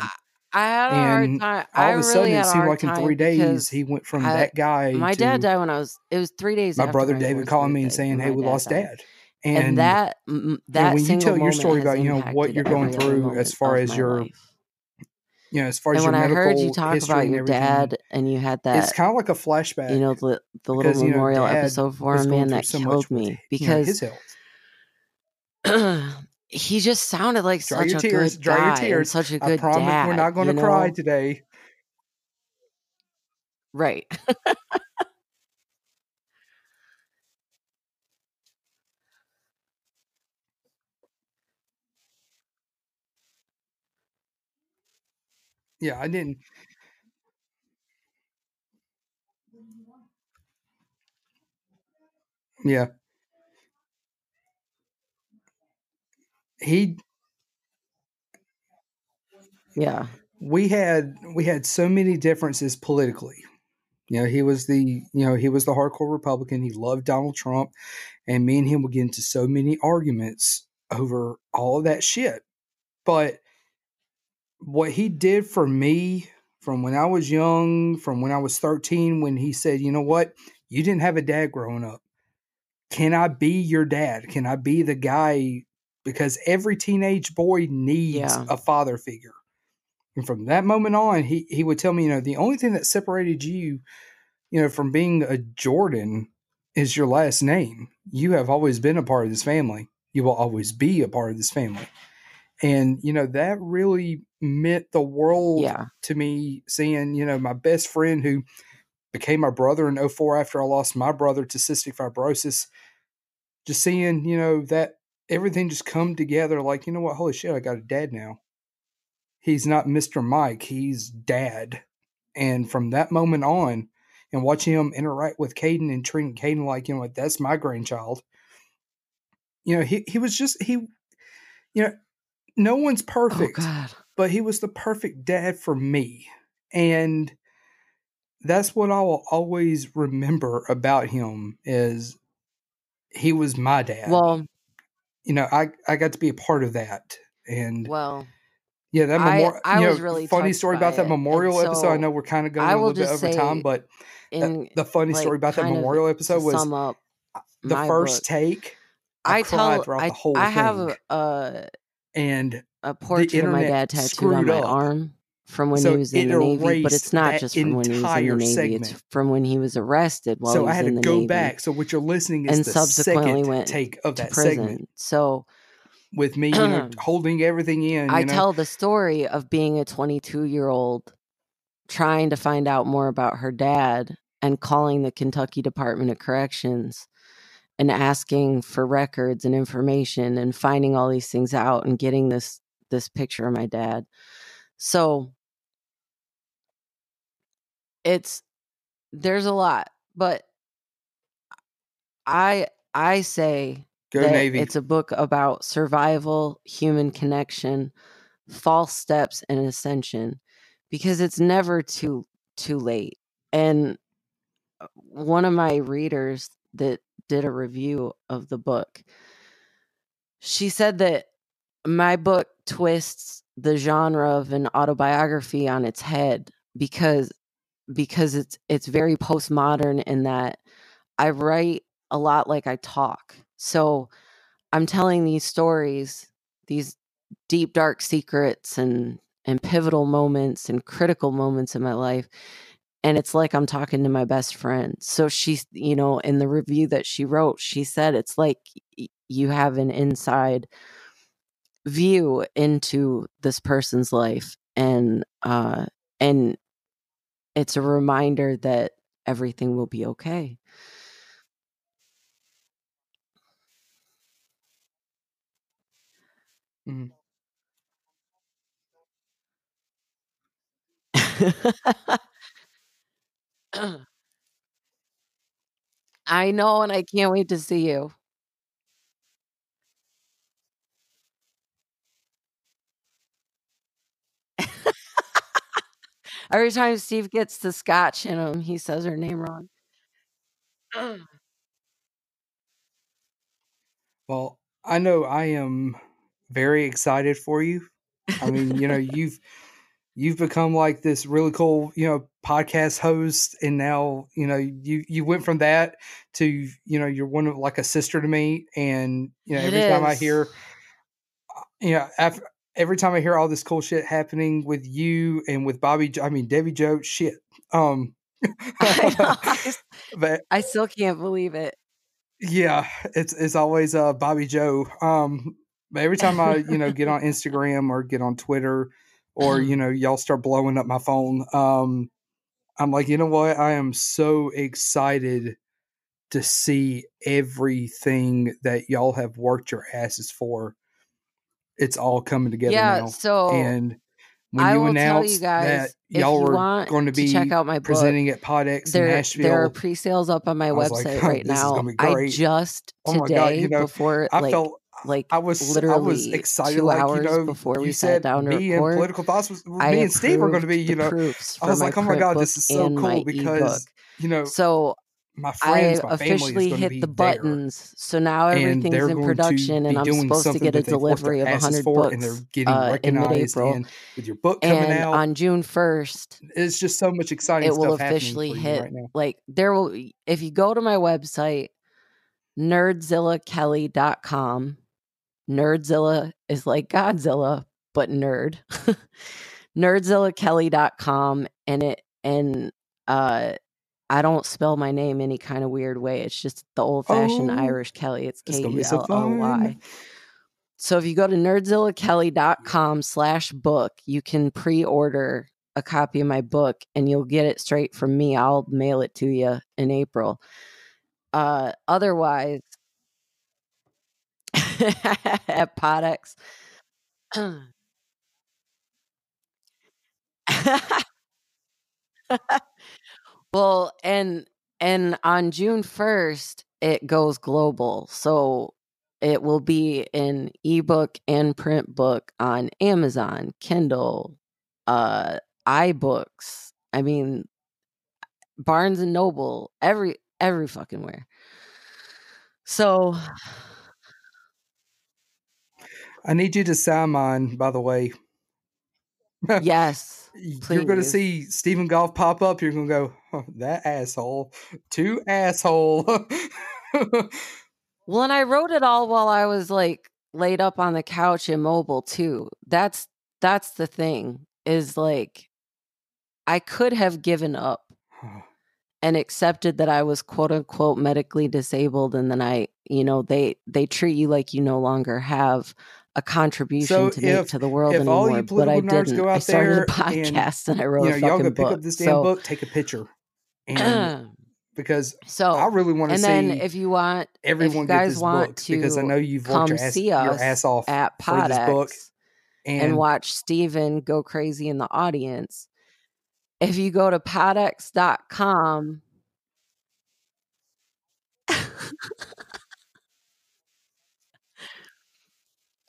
Speaker 2: I had a and hard time.
Speaker 1: All of a sudden,
Speaker 2: had
Speaker 1: it seemed like in three days he went from
Speaker 2: I-
Speaker 1: that guy.
Speaker 2: my
Speaker 1: to,
Speaker 2: dad died when I was. It was three days.
Speaker 1: My
Speaker 2: after
Speaker 1: brother David calling me and saying, "Hey, we
Speaker 2: dad
Speaker 1: lost
Speaker 2: died.
Speaker 1: dad."
Speaker 2: And, that
Speaker 1: you know,
Speaker 2: that
Speaker 1: when you tell your story about you know what you're going through as far as your
Speaker 2: life.
Speaker 1: you know as far as
Speaker 2: And
Speaker 1: your
Speaker 2: when I
Speaker 1: medical
Speaker 2: heard you talk
Speaker 1: history
Speaker 2: about your dad and you had that it's
Speaker 1: kind of like a flashback
Speaker 2: you know, the the little
Speaker 1: because you know
Speaker 2: memorial episode for him, man, that
Speaker 1: so
Speaker 2: killed me
Speaker 1: you know his
Speaker 2: because
Speaker 1: health. (clears throat)
Speaker 2: he just sounded like
Speaker 1: Dry
Speaker 2: such
Speaker 1: your
Speaker 2: a
Speaker 1: tears,
Speaker 2: good
Speaker 1: dry your tears.
Speaker 2: such a
Speaker 1: I
Speaker 2: good
Speaker 1: promise we're not going
Speaker 2: you
Speaker 1: to cry
Speaker 2: know?
Speaker 1: today.
Speaker 2: Right.
Speaker 1: Yeah, I didn't. Yeah, he
Speaker 2: Yeah.
Speaker 1: we had we had so many differences politically. You know, he was the you know he was the hardcore Republican. He loved Donald Trump, and me and him would get into so many arguments over all of that shit. But what he did for me from when I was young, from when I was 13, when he said, you know what, you didn't have a dad growing up. Can I be your dad? Can I be the guy? Because every teenage boy needs
Speaker 2: Yeah.
Speaker 1: a father figure. And from that moment on, he, he would tell me, you know, the only thing that separated you, you know, from being a Jordan is your last name. You have always been a part of this family. You will always be a part of this family. And, you know, that really meant the world
Speaker 2: Yeah.
Speaker 1: to me seeing, you know, my best friend who became my brother in 04 after I lost my brother to cystic fibrosis. Just seeing, you know, that everything just come together like, you know what, holy shit, I got a dad now. He's not Mr. Mike, he's dad. And from that moment on, and watching him interact with Caden and treating Caden like, you know what, that's my grandchild. You know, he, he was just he you know, no one's
Speaker 2: Oh
Speaker 1: perfect
Speaker 2: God.
Speaker 1: but he was the perfect dad for me. And that's what I will always remember about him is he was my dad.
Speaker 2: Well,
Speaker 1: you know, I, I got to be a part of that. And
Speaker 2: well,
Speaker 1: yeah, that
Speaker 2: I-
Speaker 1: memorial,
Speaker 2: I
Speaker 1: you
Speaker 2: was
Speaker 1: know,
Speaker 2: really
Speaker 1: funny story about that
Speaker 2: it.
Speaker 1: memorial
Speaker 2: And
Speaker 1: episode. I know we're kind of going
Speaker 2: I
Speaker 1: a little bit over time, but that- the funny
Speaker 2: like,
Speaker 1: story about that memorial episode was the first
Speaker 2: book,
Speaker 1: take. I,
Speaker 2: I
Speaker 1: cried
Speaker 2: tell
Speaker 1: throughout
Speaker 2: I,
Speaker 1: the whole
Speaker 2: I have a, a
Speaker 1: and
Speaker 2: a portrait of my dad tattooed on my
Speaker 1: up.
Speaker 2: arm from when
Speaker 1: So
Speaker 2: he was in the Navy, but it's not just from when he was in the Navy. It's from when he was arrested while
Speaker 1: so
Speaker 2: he was
Speaker 1: I had to go
Speaker 2: Navy
Speaker 1: back. So what you're listening is
Speaker 2: and
Speaker 1: the
Speaker 2: subsequently
Speaker 1: second
Speaker 2: went
Speaker 1: take of that
Speaker 2: prison.
Speaker 1: segment
Speaker 2: So
Speaker 1: with me, you know, (clears throat) holding everything in. You
Speaker 2: I
Speaker 1: know,
Speaker 2: tell the story of being a 22 year old trying to find out more about her dad and calling the Kentucky Department of Corrections and asking for records and information and finding all these things out and getting this this picture of my dad. So it's there's a lot, but I I say
Speaker 1: go Navy.
Speaker 2: it's a book about survival, human connection, false steps, and ascension because it's never too too late. And uh, one of my readers that did a review of the book, she said that my book twists the genre of an autobiography on its head because because it's it's very postmodern in that I write a lot like I talk. So I'm telling these stories, these deep dark secrets and and pivotal moments and critical moments in my life and it's like I'm talking to my best friend. So she's, you know, in the review that she wrote, she said it's like you have an inside view into this person's life and uh and it's a reminder that everything will be okay.
Speaker 1: Mhm. (laughs) (clears throat)
Speaker 2: I know, and I can't wait to see you. Every time Steve gets the scotch in him, he says her name wrong.
Speaker 1: Well, I know I am very excited for you. I mean, you know, (laughs) you've you've become like this really cool, you know, podcast host, and now you know you you went from that to you know you're one of like a sister to me, and you know
Speaker 2: It
Speaker 1: every time I hear, uh, you know, after every time I hear all this cool shit happening with you and with Bobby, I mean Debbie Joe, shit. Um, (laughs)
Speaker 2: I know. I (laughs) s-
Speaker 1: but
Speaker 2: I still can't believe it.
Speaker 1: yeah, it's it's always uh Bobby Joe. Um but every time I, you know, get on (laughs) Instagram or get on Twitter or, you know, y'all start blowing up my phone, um, I'm like, you know what? I am so excited to see everything that y'all have worked your asses for. It's all coming together
Speaker 2: yeah,
Speaker 1: now.
Speaker 2: so
Speaker 1: And when
Speaker 2: I
Speaker 1: you
Speaker 2: tell you guys
Speaker 1: that y'all were going to
Speaker 2: to
Speaker 1: be
Speaker 2: check out my book,
Speaker 1: presenting at PodX in
Speaker 2: there
Speaker 1: Nashville,
Speaker 2: there are pre-sales up on my
Speaker 1: was like,
Speaker 2: website right
Speaker 1: oh, is
Speaker 2: now.
Speaker 1: gonna be
Speaker 2: I
Speaker 1: great."
Speaker 2: just
Speaker 1: Oh God,
Speaker 2: today
Speaker 1: you know,
Speaker 2: before
Speaker 1: I
Speaker 2: like
Speaker 1: felt
Speaker 2: like
Speaker 1: I was I was
Speaker 2: literally
Speaker 1: excited,
Speaker 2: two
Speaker 1: like
Speaker 2: hours
Speaker 1: you know,
Speaker 2: before we sat down to
Speaker 1: me and political thoughts was
Speaker 2: I
Speaker 1: me and Steve were going to be, you know. I was like, oh my god, this is so cool
Speaker 2: ebook.
Speaker 1: because you know,
Speaker 2: So
Speaker 1: my friends,
Speaker 2: I
Speaker 1: my
Speaker 2: officially hit the buttons, so now everything's in production, and I'm supposed to get a
Speaker 1: that they've worked
Speaker 2: delivery of 100
Speaker 1: for, and they're
Speaker 2: books
Speaker 1: getting
Speaker 2: uh, in
Speaker 1: recognized.
Speaker 2: mid-April.
Speaker 1: And with your book coming
Speaker 2: And
Speaker 1: out,
Speaker 2: on June 1st,
Speaker 1: it's just so much exciting
Speaker 2: it will officially hit.
Speaker 1: right now.
Speaker 2: Like there will, if you go to my website, nerdzillakelly.com. Nerdzilla is like Godzilla, but nerd. (laughs) nerdzillakelly.com and it and uh I don't spell my name any kind of weird way. It's just the old fashioned
Speaker 1: Oh,
Speaker 2: Irish Kelly. It's K E L O Y. So if you go to nerdzillakelly.com slash book, you can pre-order a copy of my book and you'll get it straight from me. I'll mail it to you in April. Uh otherwise (laughs) at PodX. (clears throat) (laughs) well, and and on June 1st it goes global. So it will be an ebook and print book on Amazon, Kindle, uh iBooks. I mean Barnes and Noble, every every fucking where. So
Speaker 1: I need you to sign mine, by the way.
Speaker 2: Yes,
Speaker 1: You're going to see Stephen Golf pop up. You're going to go, "Huh, that asshole. Two asshole.
Speaker 2: Well, and I wrote it all while I was like laid up on the couch immobile too. That's that's the thing is like I could have given up and accepted that I was quote unquote medically disabled and then I, you know, they they treat you like you no longer have a contribution
Speaker 1: So
Speaker 2: to make to the world
Speaker 1: if all you
Speaker 2: anymore. But I didn't.
Speaker 1: go
Speaker 2: I started a
Speaker 1: there (laughs) and,
Speaker 2: podcast and, I wrote
Speaker 1: you know,
Speaker 2: a
Speaker 1: y'all
Speaker 2: fucking
Speaker 1: go pick
Speaker 2: book.
Speaker 1: up this damn
Speaker 2: so,
Speaker 1: book, take a picture. And (clears throat) because
Speaker 2: so
Speaker 1: I really want to see.
Speaker 2: and then if you want
Speaker 1: everyone get
Speaker 2: guys want
Speaker 1: book because I
Speaker 2: to
Speaker 1: know you've
Speaker 2: come
Speaker 1: your ass,
Speaker 2: see
Speaker 1: your
Speaker 2: us
Speaker 1: ass off
Speaker 2: at
Speaker 1: for this book.
Speaker 2: PodX
Speaker 1: And,
Speaker 2: and watch Steven go crazy in the audience. If you go to podx.com, (laughs)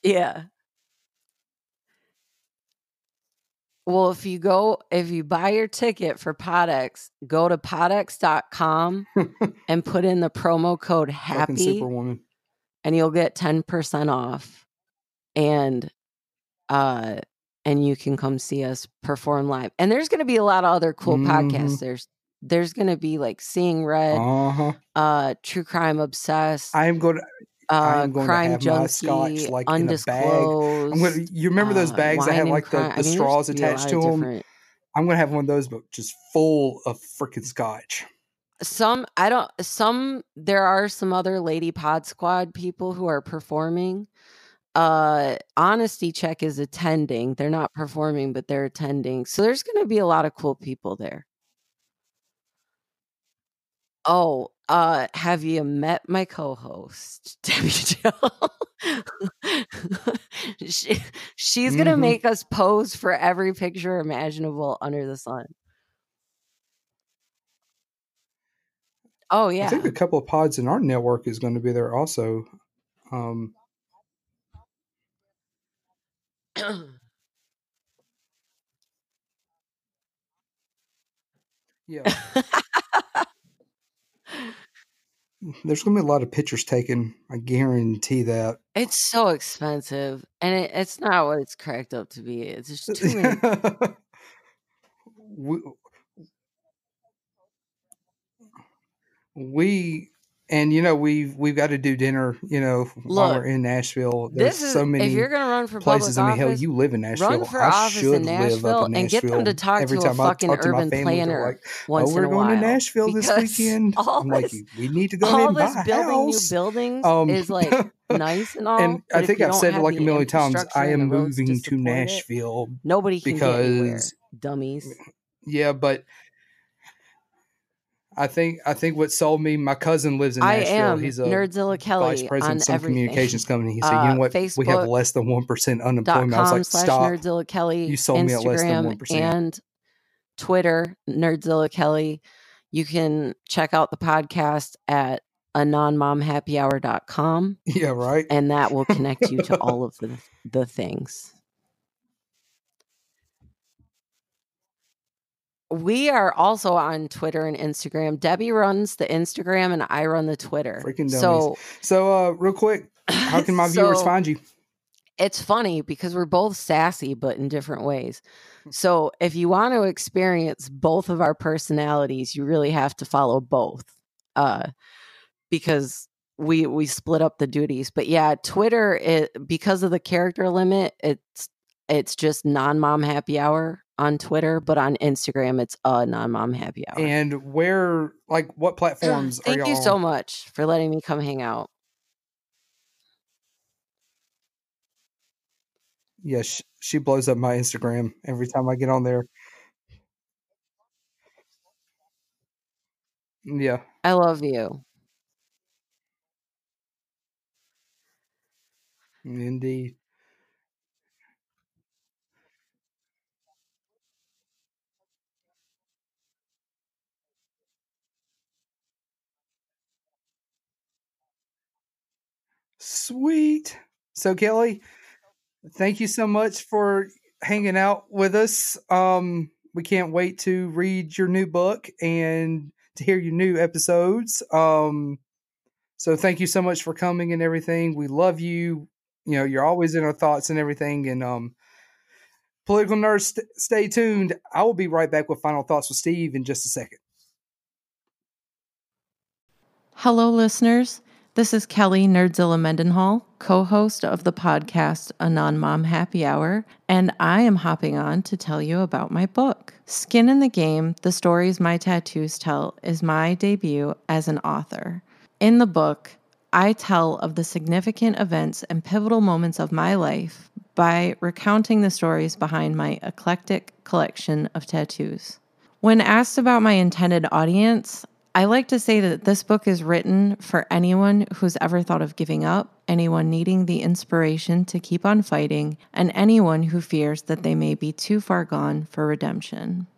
Speaker 2: yeah. Well, if you go, if you buy your ticket for PodX, go to podx.com (laughs) and put in the promo code
Speaker 1: fucking
Speaker 2: happy
Speaker 1: Superwoman.
Speaker 2: and you'll get 10% off. And uh and you can come see us perform live. And there's going to be a lot of other cool
Speaker 1: Mhm.
Speaker 2: podcasts. There's there's going to be like Seeing Red,
Speaker 1: Uh huh.
Speaker 2: uh True Crime Obsessed,
Speaker 1: I am going to.
Speaker 2: Uh
Speaker 1: am going to
Speaker 2: Crime
Speaker 1: have my
Speaker 2: Junkie,
Speaker 1: scotch, like, in a bag. I'm to. You remember those
Speaker 2: uh,
Speaker 1: bags that had like the,
Speaker 2: Crime.
Speaker 1: the
Speaker 2: I mean,
Speaker 1: straws
Speaker 2: gonna
Speaker 1: attached to them?
Speaker 2: different-
Speaker 1: I'm going to have one of those, but just full of freaking scotch.
Speaker 2: Some I don't some there are some other Lady Pod Squad people who are performing. Uh Honesty Check is attending. They're not performing, but they're attending. So there's gonna be a lot of cool people there. Oh, uh, have you met my co-host, (laughs) Debbie Jill? (laughs) she, she's gonna
Speaker 1: Mhm.
Speaker 2: make us pose for every picture imaginable under the sun. Oh yeah, I
Speaker 1: think a couple of pods in our network is going to be there also. Um, (coughs) yeah, (laughs) there's going to be a lot of pictures taken. I guarantee that.
Speaker 2: it's so expensive, and it, it's not what it's cracked up to be. It's just (laughs) too many.
Speaker 1: we, we and you know we've we've got to do dinner. You know while we're in Nashville. There's
Speaker 2: this is
Speaker 1: so many
Speaker 2: if you're gonna run for
Speaker 1: places. I mean, hell, you live in Nashville.
Speaker 2: run for
Speaker 1: I
Speaker 2: office
Speaker 1: should
Speaker 2: in
Speaker 1: live
Speaker 2: Nashville
Speaker 1: up in
Speaker 2: and get them to talk
Speaker 1: Every
Speaker 2: to a fucking
Speaker 1: to
Speaker 2: urban planner
Speaker 1: like,
Speaker 2: once
Speaker 1: "Oh, we're
Speaker 2: in a
Speaker 1: going
Speaker 2: while.
Speaker 1: to Nashville this
Speaker 2: because
Speaker 1: weekend." (laughs) I'm like, "We need to go
Speaker 2: all this building new buildings
Speaker 1: Um,
Speaker 2: is like (laughs) nice and all.
Speaker 1: and I think I've said it like a million times. I am moving to
Speaker 2: it,
Speaker 1: Nashville
Speaker 2: Nobody can
Speaker 1: because
Speaker 2: Dummies.
Speaker 1: yeah, but I think I think what sold me. My cousin lives in Nashville.
Speaker 2: I am
Speaker 1: He's a
Speaker 2: Nerdzilla Kelly
Speaker 1: vice president
Speaker 2: on
Speaker 1: of some
Speaker 2: everything.
Speaker 1: communications company. He said,
Speaker 2: Uh,
Speaker 1: "You know what? we have less than one percent unemployment." I was like, "Stop!"
Speaker 2: Nerdzilla Kelly,
Speaker 1: You sold me at less than
Speaker 2: Instagram
Speaker 1: 1%.
Speaker 2: and Twitter, Nerdzilla Kelly. You can check out the podcast at anonmomhappyhour.com (laughs)
Speaker 1: Yeah, right.
Speaker 2: and that will connect you to (laughs) all of the, the things.
Speaker 3: We are also on Twitter and Instagram. Debbie runs the Instagram and I run the Twitter.
Speaker 1: Freaking dummies.
Speaker 3: So
Speaker 1: So, uh, real quick, how can my (laughs) viewers find you?
Speaker 3: it's funny because we're both sassy, but in different ways. So if you want to experience both of our personalities, you really have to follow both. Uh, because we we split up the duties. But yeah, Twitter it because of the character limit, it's it's just non-mom happy hour on Twitter, but on Instagram it's oh, a non-mom happy hour.
Speaker 1: And where, like, what platforms are
Speaker 3: Thank you so much for letting me come hang out.
Speaker 1: Yeah, she, she blows up my Instagram every time I get on there. Yeah.
Speaker 3: I love you.
Speaker 1: Indeed. Sweet. So Kelly, thank you so much for hanging out with us. Um, we can't wait to read your new book and to hear your new episodes. Um, so thank you so much for coming and everything. We love you. You know, you're always in our thoughts and everything. And um, political nerds, st- stay tuned. I will be right back with final thoughts with Steve in just a second.
Speaker 2: Hello, listeners. This is Kelly Nerdzilla Mendenhall, co host of the podcast A Non Mom Happy Hour, and I am hopping on to tell you about my book. Skin in the Game The Stories My Tattoos Tell is my debut as an author. In the book, I tell of the significant events and pivotal moments of my life by recounting the stories behind my eclectic collection of tattoos. When asked about my intended audience, I like to say that this book is written for anyone who's ever thought of giving up, anyone needing the inspiration to keep on fighting, and anyone who fears that they may be too far gone for redemption.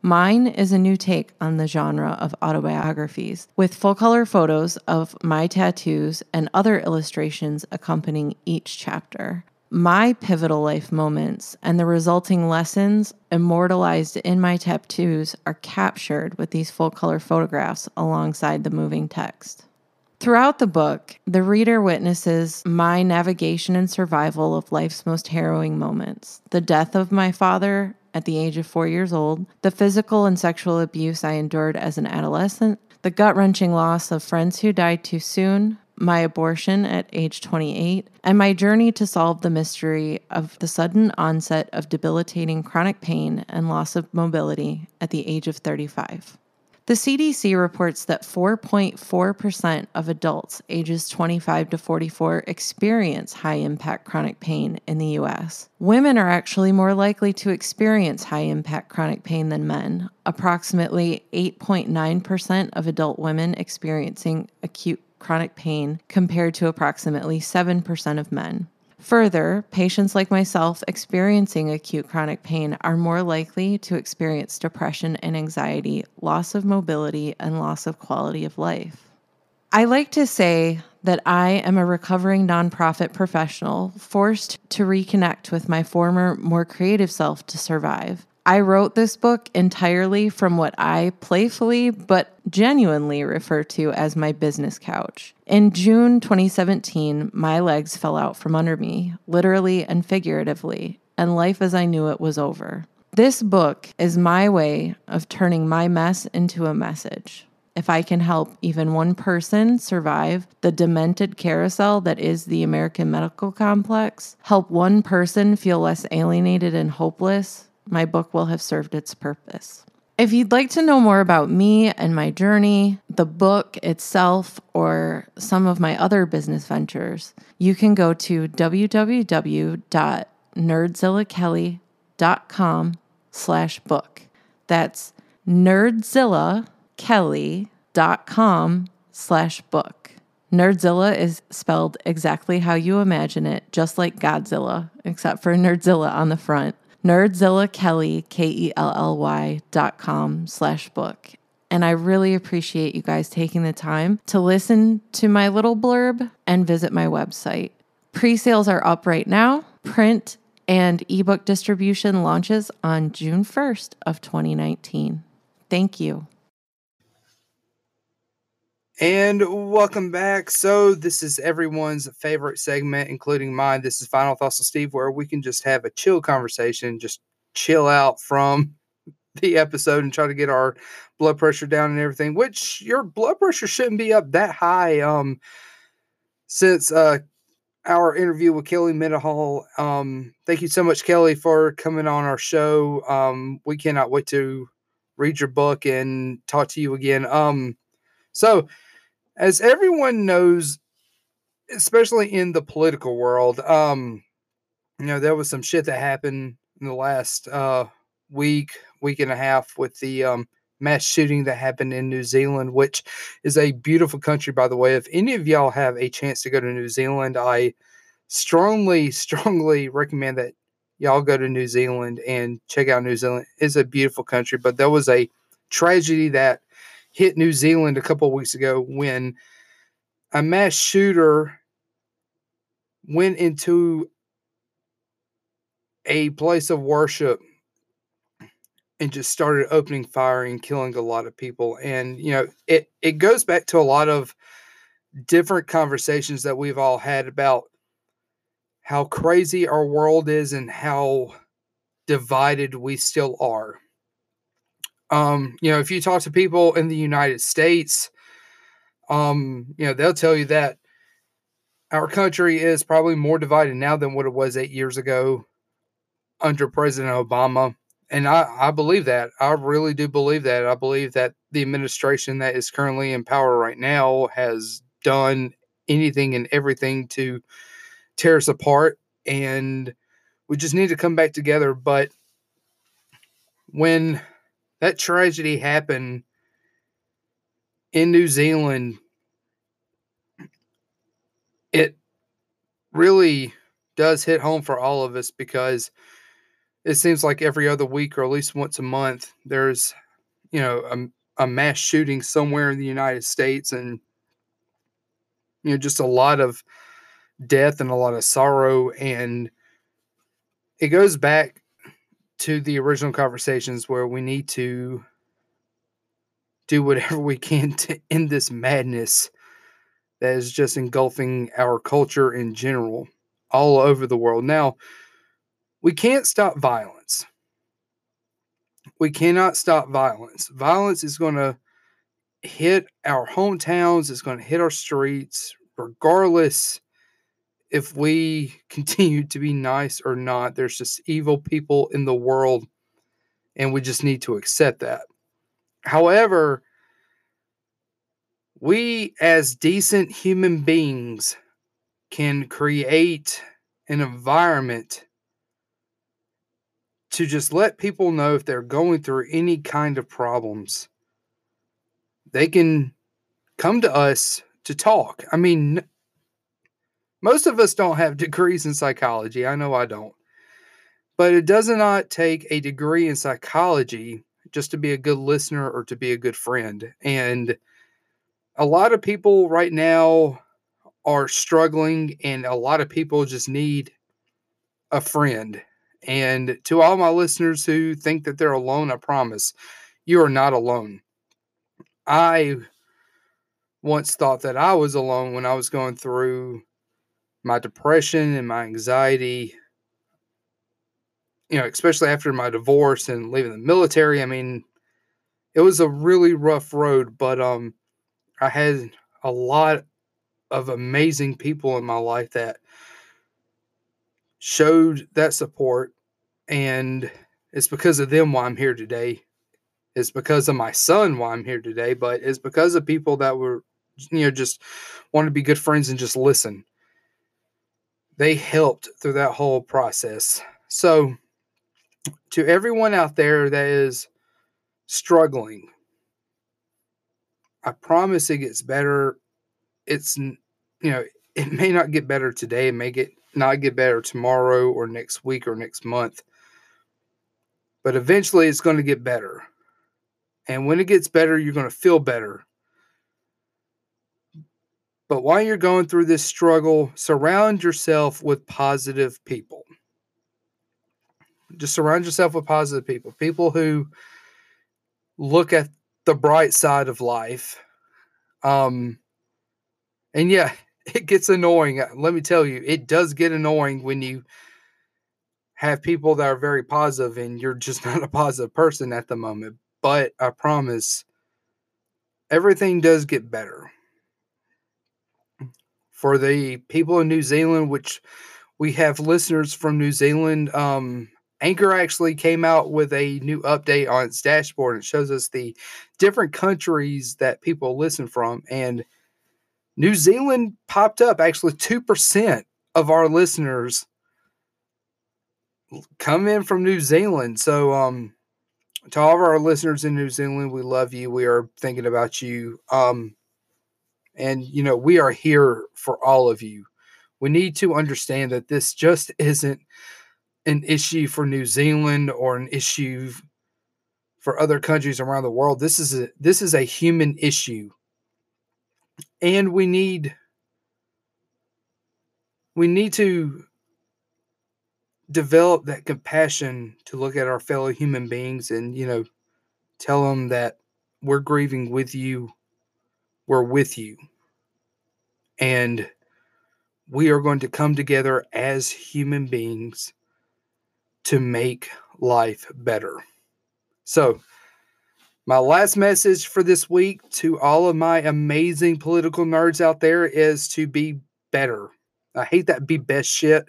Speaker 2: Mine is a new take on the genre of autobiographies, with full color photos of my tattoos and other illustrations accompanying each chapter. My pivotal life moments and the resulting lessons immortalized in my tattoos are captured with these full color photographs alongside the moving text. Throughout the book, the reader witnesses my navigation and survival of life's most harrowing moments the death of my father at the age of four years old, the physical and sexual abuse I endured as an adolescent, the gut wrenching loss of friends who died too soon, my abortion at age 28, and my journey to solve the mystery of the sudden onset of debilitating chronic pain and loss of mobility at the age of 35. The CDC reports that 4.4% of adults ages 25 to 44 experience high impact chronic pain in the US. Women are actually more likely to experience high impact chronic pain than men, approximately 8.9% of adult women experiencing acute chronic pain compared to approximately 7% of men. Further, patients like myself experiencing acute chronic pain are more likely to experience depression and anxiety, loss of mobility, and loss of quality of life. I like to say that I am a recovering nonprofit professional forced to reconnect with my former, more creative self to survive. I wrote this book entirely from what I playfully but genuinely refer to as my business couch. In June 2017, my legs fell out from under me, literally and figuratively, and life as I knew it was over. This book is my way of turning my mess into a message. If I can help even one person survive the demented carousel that is the American medical complex, help one person feel less alienated and hopeless, my book will have served its purpose. If you'd like to know more about me and my journey, the book itself, or some of my other business ventures, you can go to www.nerdzillakelly.com slash book. That's nerdzillakelly.com slash book. Nerdzilla is spelled exactly how you imagine it, just like Godzilla, except for Nerdzilla on the front nerdzillakelly, K-E-L-L-Y dot com slash book. And I really appreciate you guys taking the time to listen to my little blurb and visit my website. Pre-sales are up right now. Print
Speaker 4: and ebook distribution launches on June 1st of 2019. Thank you.
Speaker 1: And welcome back. So, this is everyone's favorite segment, including mine. This is Final Thoughts with Steve, where we can just have a chill conversation, just chill out from (laughs) the episode and try to get our blood pressure down and everything, which your blood pressure shouldn't be up that high. Um, since uh, our interview with Kelly Mendenhall. Um, thank you so much, Kelly, for coming on our show. Um, we cannot wait to read your book and talk to you again. Um, so, as everyone knows, especially in the political world, um, you know, there was some shit that happened in the last uh, week, week and a half with the um, mass shooting that happened in New Zealand, which is a beautiful country, by the way. If any of y'all have a chance to go to New Zealand, I strongly, (laughs) strongly recommend that y'all go to New Zealand and check out New Zealand. It's a beautiful country, but there was a tragedy that hit New Zealand a couple of weeks ago when a mass shooter went into a place of worship and just started opening fire and killing a lot of people. And you know it it goes back to a lot of different conversations that we've all had about how crazy our world is and how divided we still are um, you know, if you talk to people in the United States, um, you know, they'll tell you that our country is probably more divided now than what it was eight years ago under President Obama. And I, I believe that. I really do believe that. I believe that the administration that is currently in power right now has done anything and everything to tear us apart. And we just need to come back together. But when that tragedy happened in New Zealand, it really does hit home for all of us because it seems like every other week or at least once a month there's you know a, a mass shooting somewhere in the United States and you know just a lot of death and a lot of sorrow. And it goes back to the original conversations where we need to do whatever we can to end this madness that is just engulfing our culture in general all over the world. Now, we can't stop violence. We cannot stop violence. Violence is going to hit our hometowns, it's going to hit our streets, regardless if we continue to be nice or not. There's just evil people in the world, and we just need to accept that. However, we as decent human beings can create an environment to just let people know if they're going through any kind of problems, they can come to us to talk. I mean, most of us don't have (laughs) degrees in psychology. I know I don't. But it does not take a degree in psychology just to be a good listener or to be a good friend. And a lot of people right now are struggling, and a lot of people just need a friend. And to all my listeners who think that they're alone, I promise you are not alone. I once thought that I was alone when I was going through my depression and my anxiety, you know, especially after my divorce and leaving the military. I mean, it was a really rough road, but um I had a lot of amazing people in my life that showed that support and it's because of them why I'm here today. It's because of my son why I'm here today, but it's because of people that were you know just want to be good friends and just listen they helped through that whole process. So, to everyone out there that is struggling, I promise it gets better. It's, you know, it may not get better today, it may get not get better tomorrow or next week or next month, but eventually it's going to get better. And when it gets better, you're going to feel better. But while you're going through this struggle, surround yourself with positive people. Just surround yourself with positive people, people who look at the bright side of life. Um, and yeah, (laughs) it gets annoying. Uh, let me tell you, it does get annoying when you have people that are very positive and you're just (laughs) not a positive person at the moment. But I promise everything does get better. For the people in New Zealand, which we have listeners from New Zealand, um, Anchor actually came out with a new update on its dashboard. It shows us the different countries that people listen from. And New Zealand popped up. Actually, 2% of our listeners come in from New Zealand. So, um, to all of our listeners in New Zealand, we love you. We are thinking about you. Um, and, you know, we are here for all of you. We need to understand that this just isn't an issue for New Zealand or an issue for other countries around the world. This is a this is a human issue and we need we need to develop that compassion to look at our fellow human beings and you know tell them that we're grieving with you we're with you and we are going to come together as human beings to make life better so my last message for this week to all of my amazing political nerds out there is to be better. I hate that be best shit.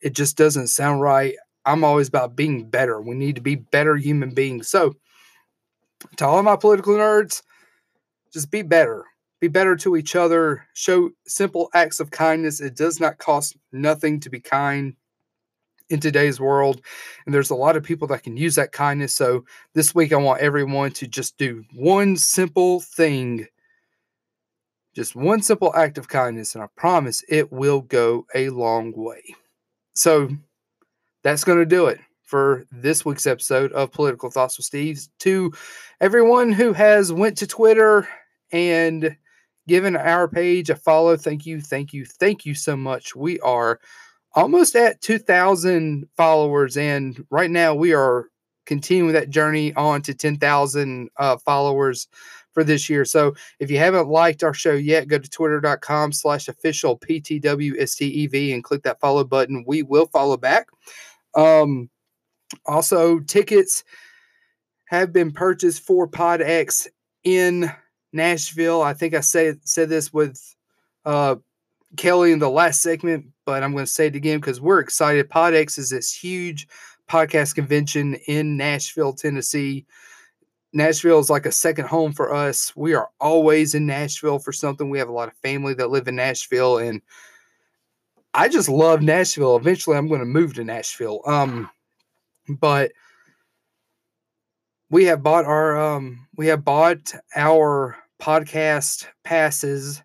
Speaker 1: It just doesn't sound right. I'm always about being better. We need to be better human beings. So, to all my political nerds, just be better. Be better to each other. Show simple acts of kindness. It does not cost nothing to be kind in today's world. And there's a lot of people that can use that kindness. So this week, I want everyone to just do one simple thing, just one simple act of kindness. And I promise it will go a long way. So that's going to do it for this week's episode of Political Thoughts with Steve. To everyone who has went to Twitter and given our page a follow, thank you, thank you, thank you so much. We are almost at 2,000 followers. And right now we are continuing that journey on to 10,000 uh, followers for this year. So if you haven't liked our show yet, go to twitter.com slash official PTWSTEV and click that follow button. We will follow back. Um, also, tickets have been purchased for PodX in Nashville. I think I said said this with uh, Kelly in the last segment, but I'm going to say it again because we're excited. PodX is this huge podcast convention in Nashville, Tennessee. Nashville is like a second home for us. We are always in Nashville for something. We have a lot of family that live in Nashville, and I just love Nashville. Eventually, I'm going to move to Nashville. Um, but we have bought our um, we have bought our podcast passes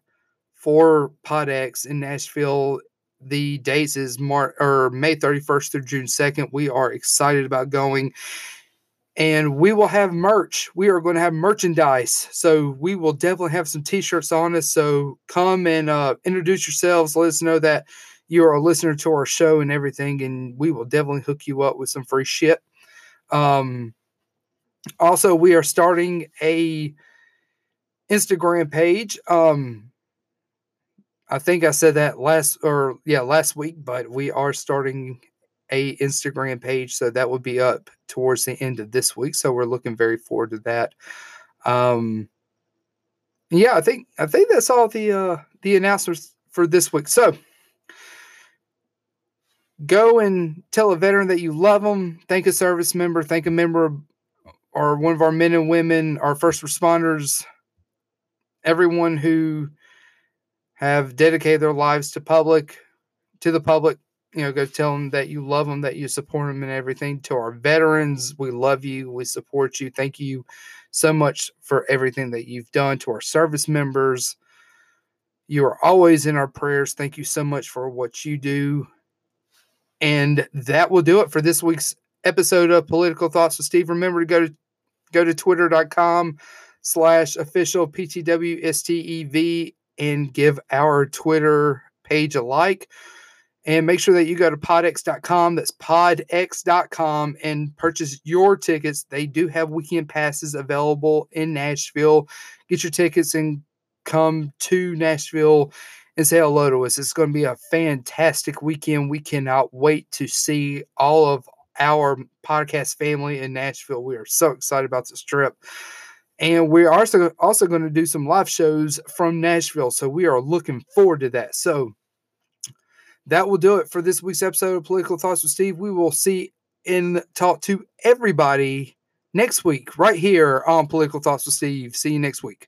Speaker 1: for PodX in Nashville the dates is Mar- or May 31st through June 2nd. We are excited about going. And we will have merch. We are going to have merchandise. So we will definitely have some t-shirts on us. So come and uh, introduce yourselves. Let us know that you are a listener to our show and everything. And we will definitely hook you up with some free shit. Um, also, we are starting a Instagram page. Um, I think I said that last or yeah, last week, but we are starting a Instagram page, so that will be up towards the end of this week. So we're looking very forward to that. Um yeah, I think I think that's all the uh the announcements for this week. So go and tell a veteran that you love them, thank a service member, thank a member or one of our men and women, our first responders, everyone who have dedicated their lives to public, to the public. You know, go tell them that you love them, that you support them, and everything. To our veterans, we love you, we support you. Thank you so much for everything that you've done. To our service members, you are always in our prayers. Thank you so much for what you do. And that will do it for this week's episode of Political Thoughts with Steve. Remember to go to go to twitter.com slash official PTWSTEV and give our Twitter page a like. And make sure that you go to podx.com, that's podx.com, and purchase your tickets. They do have weekend passes available in Nashville. Get your tickets and come to Nashville and say hello to us. It's going to be a fantastic weekend. We cannot wait to see all of our podcast family in Nashville. We are so excited about this trip. And we're also also going to do some live shows from Nashville. So we are looking forward to that. So that will do it for this week's episode of Political Thoughts with Steve. We will see and talk to everybody next week, right here on Political Thoughts with Steve. See you next week.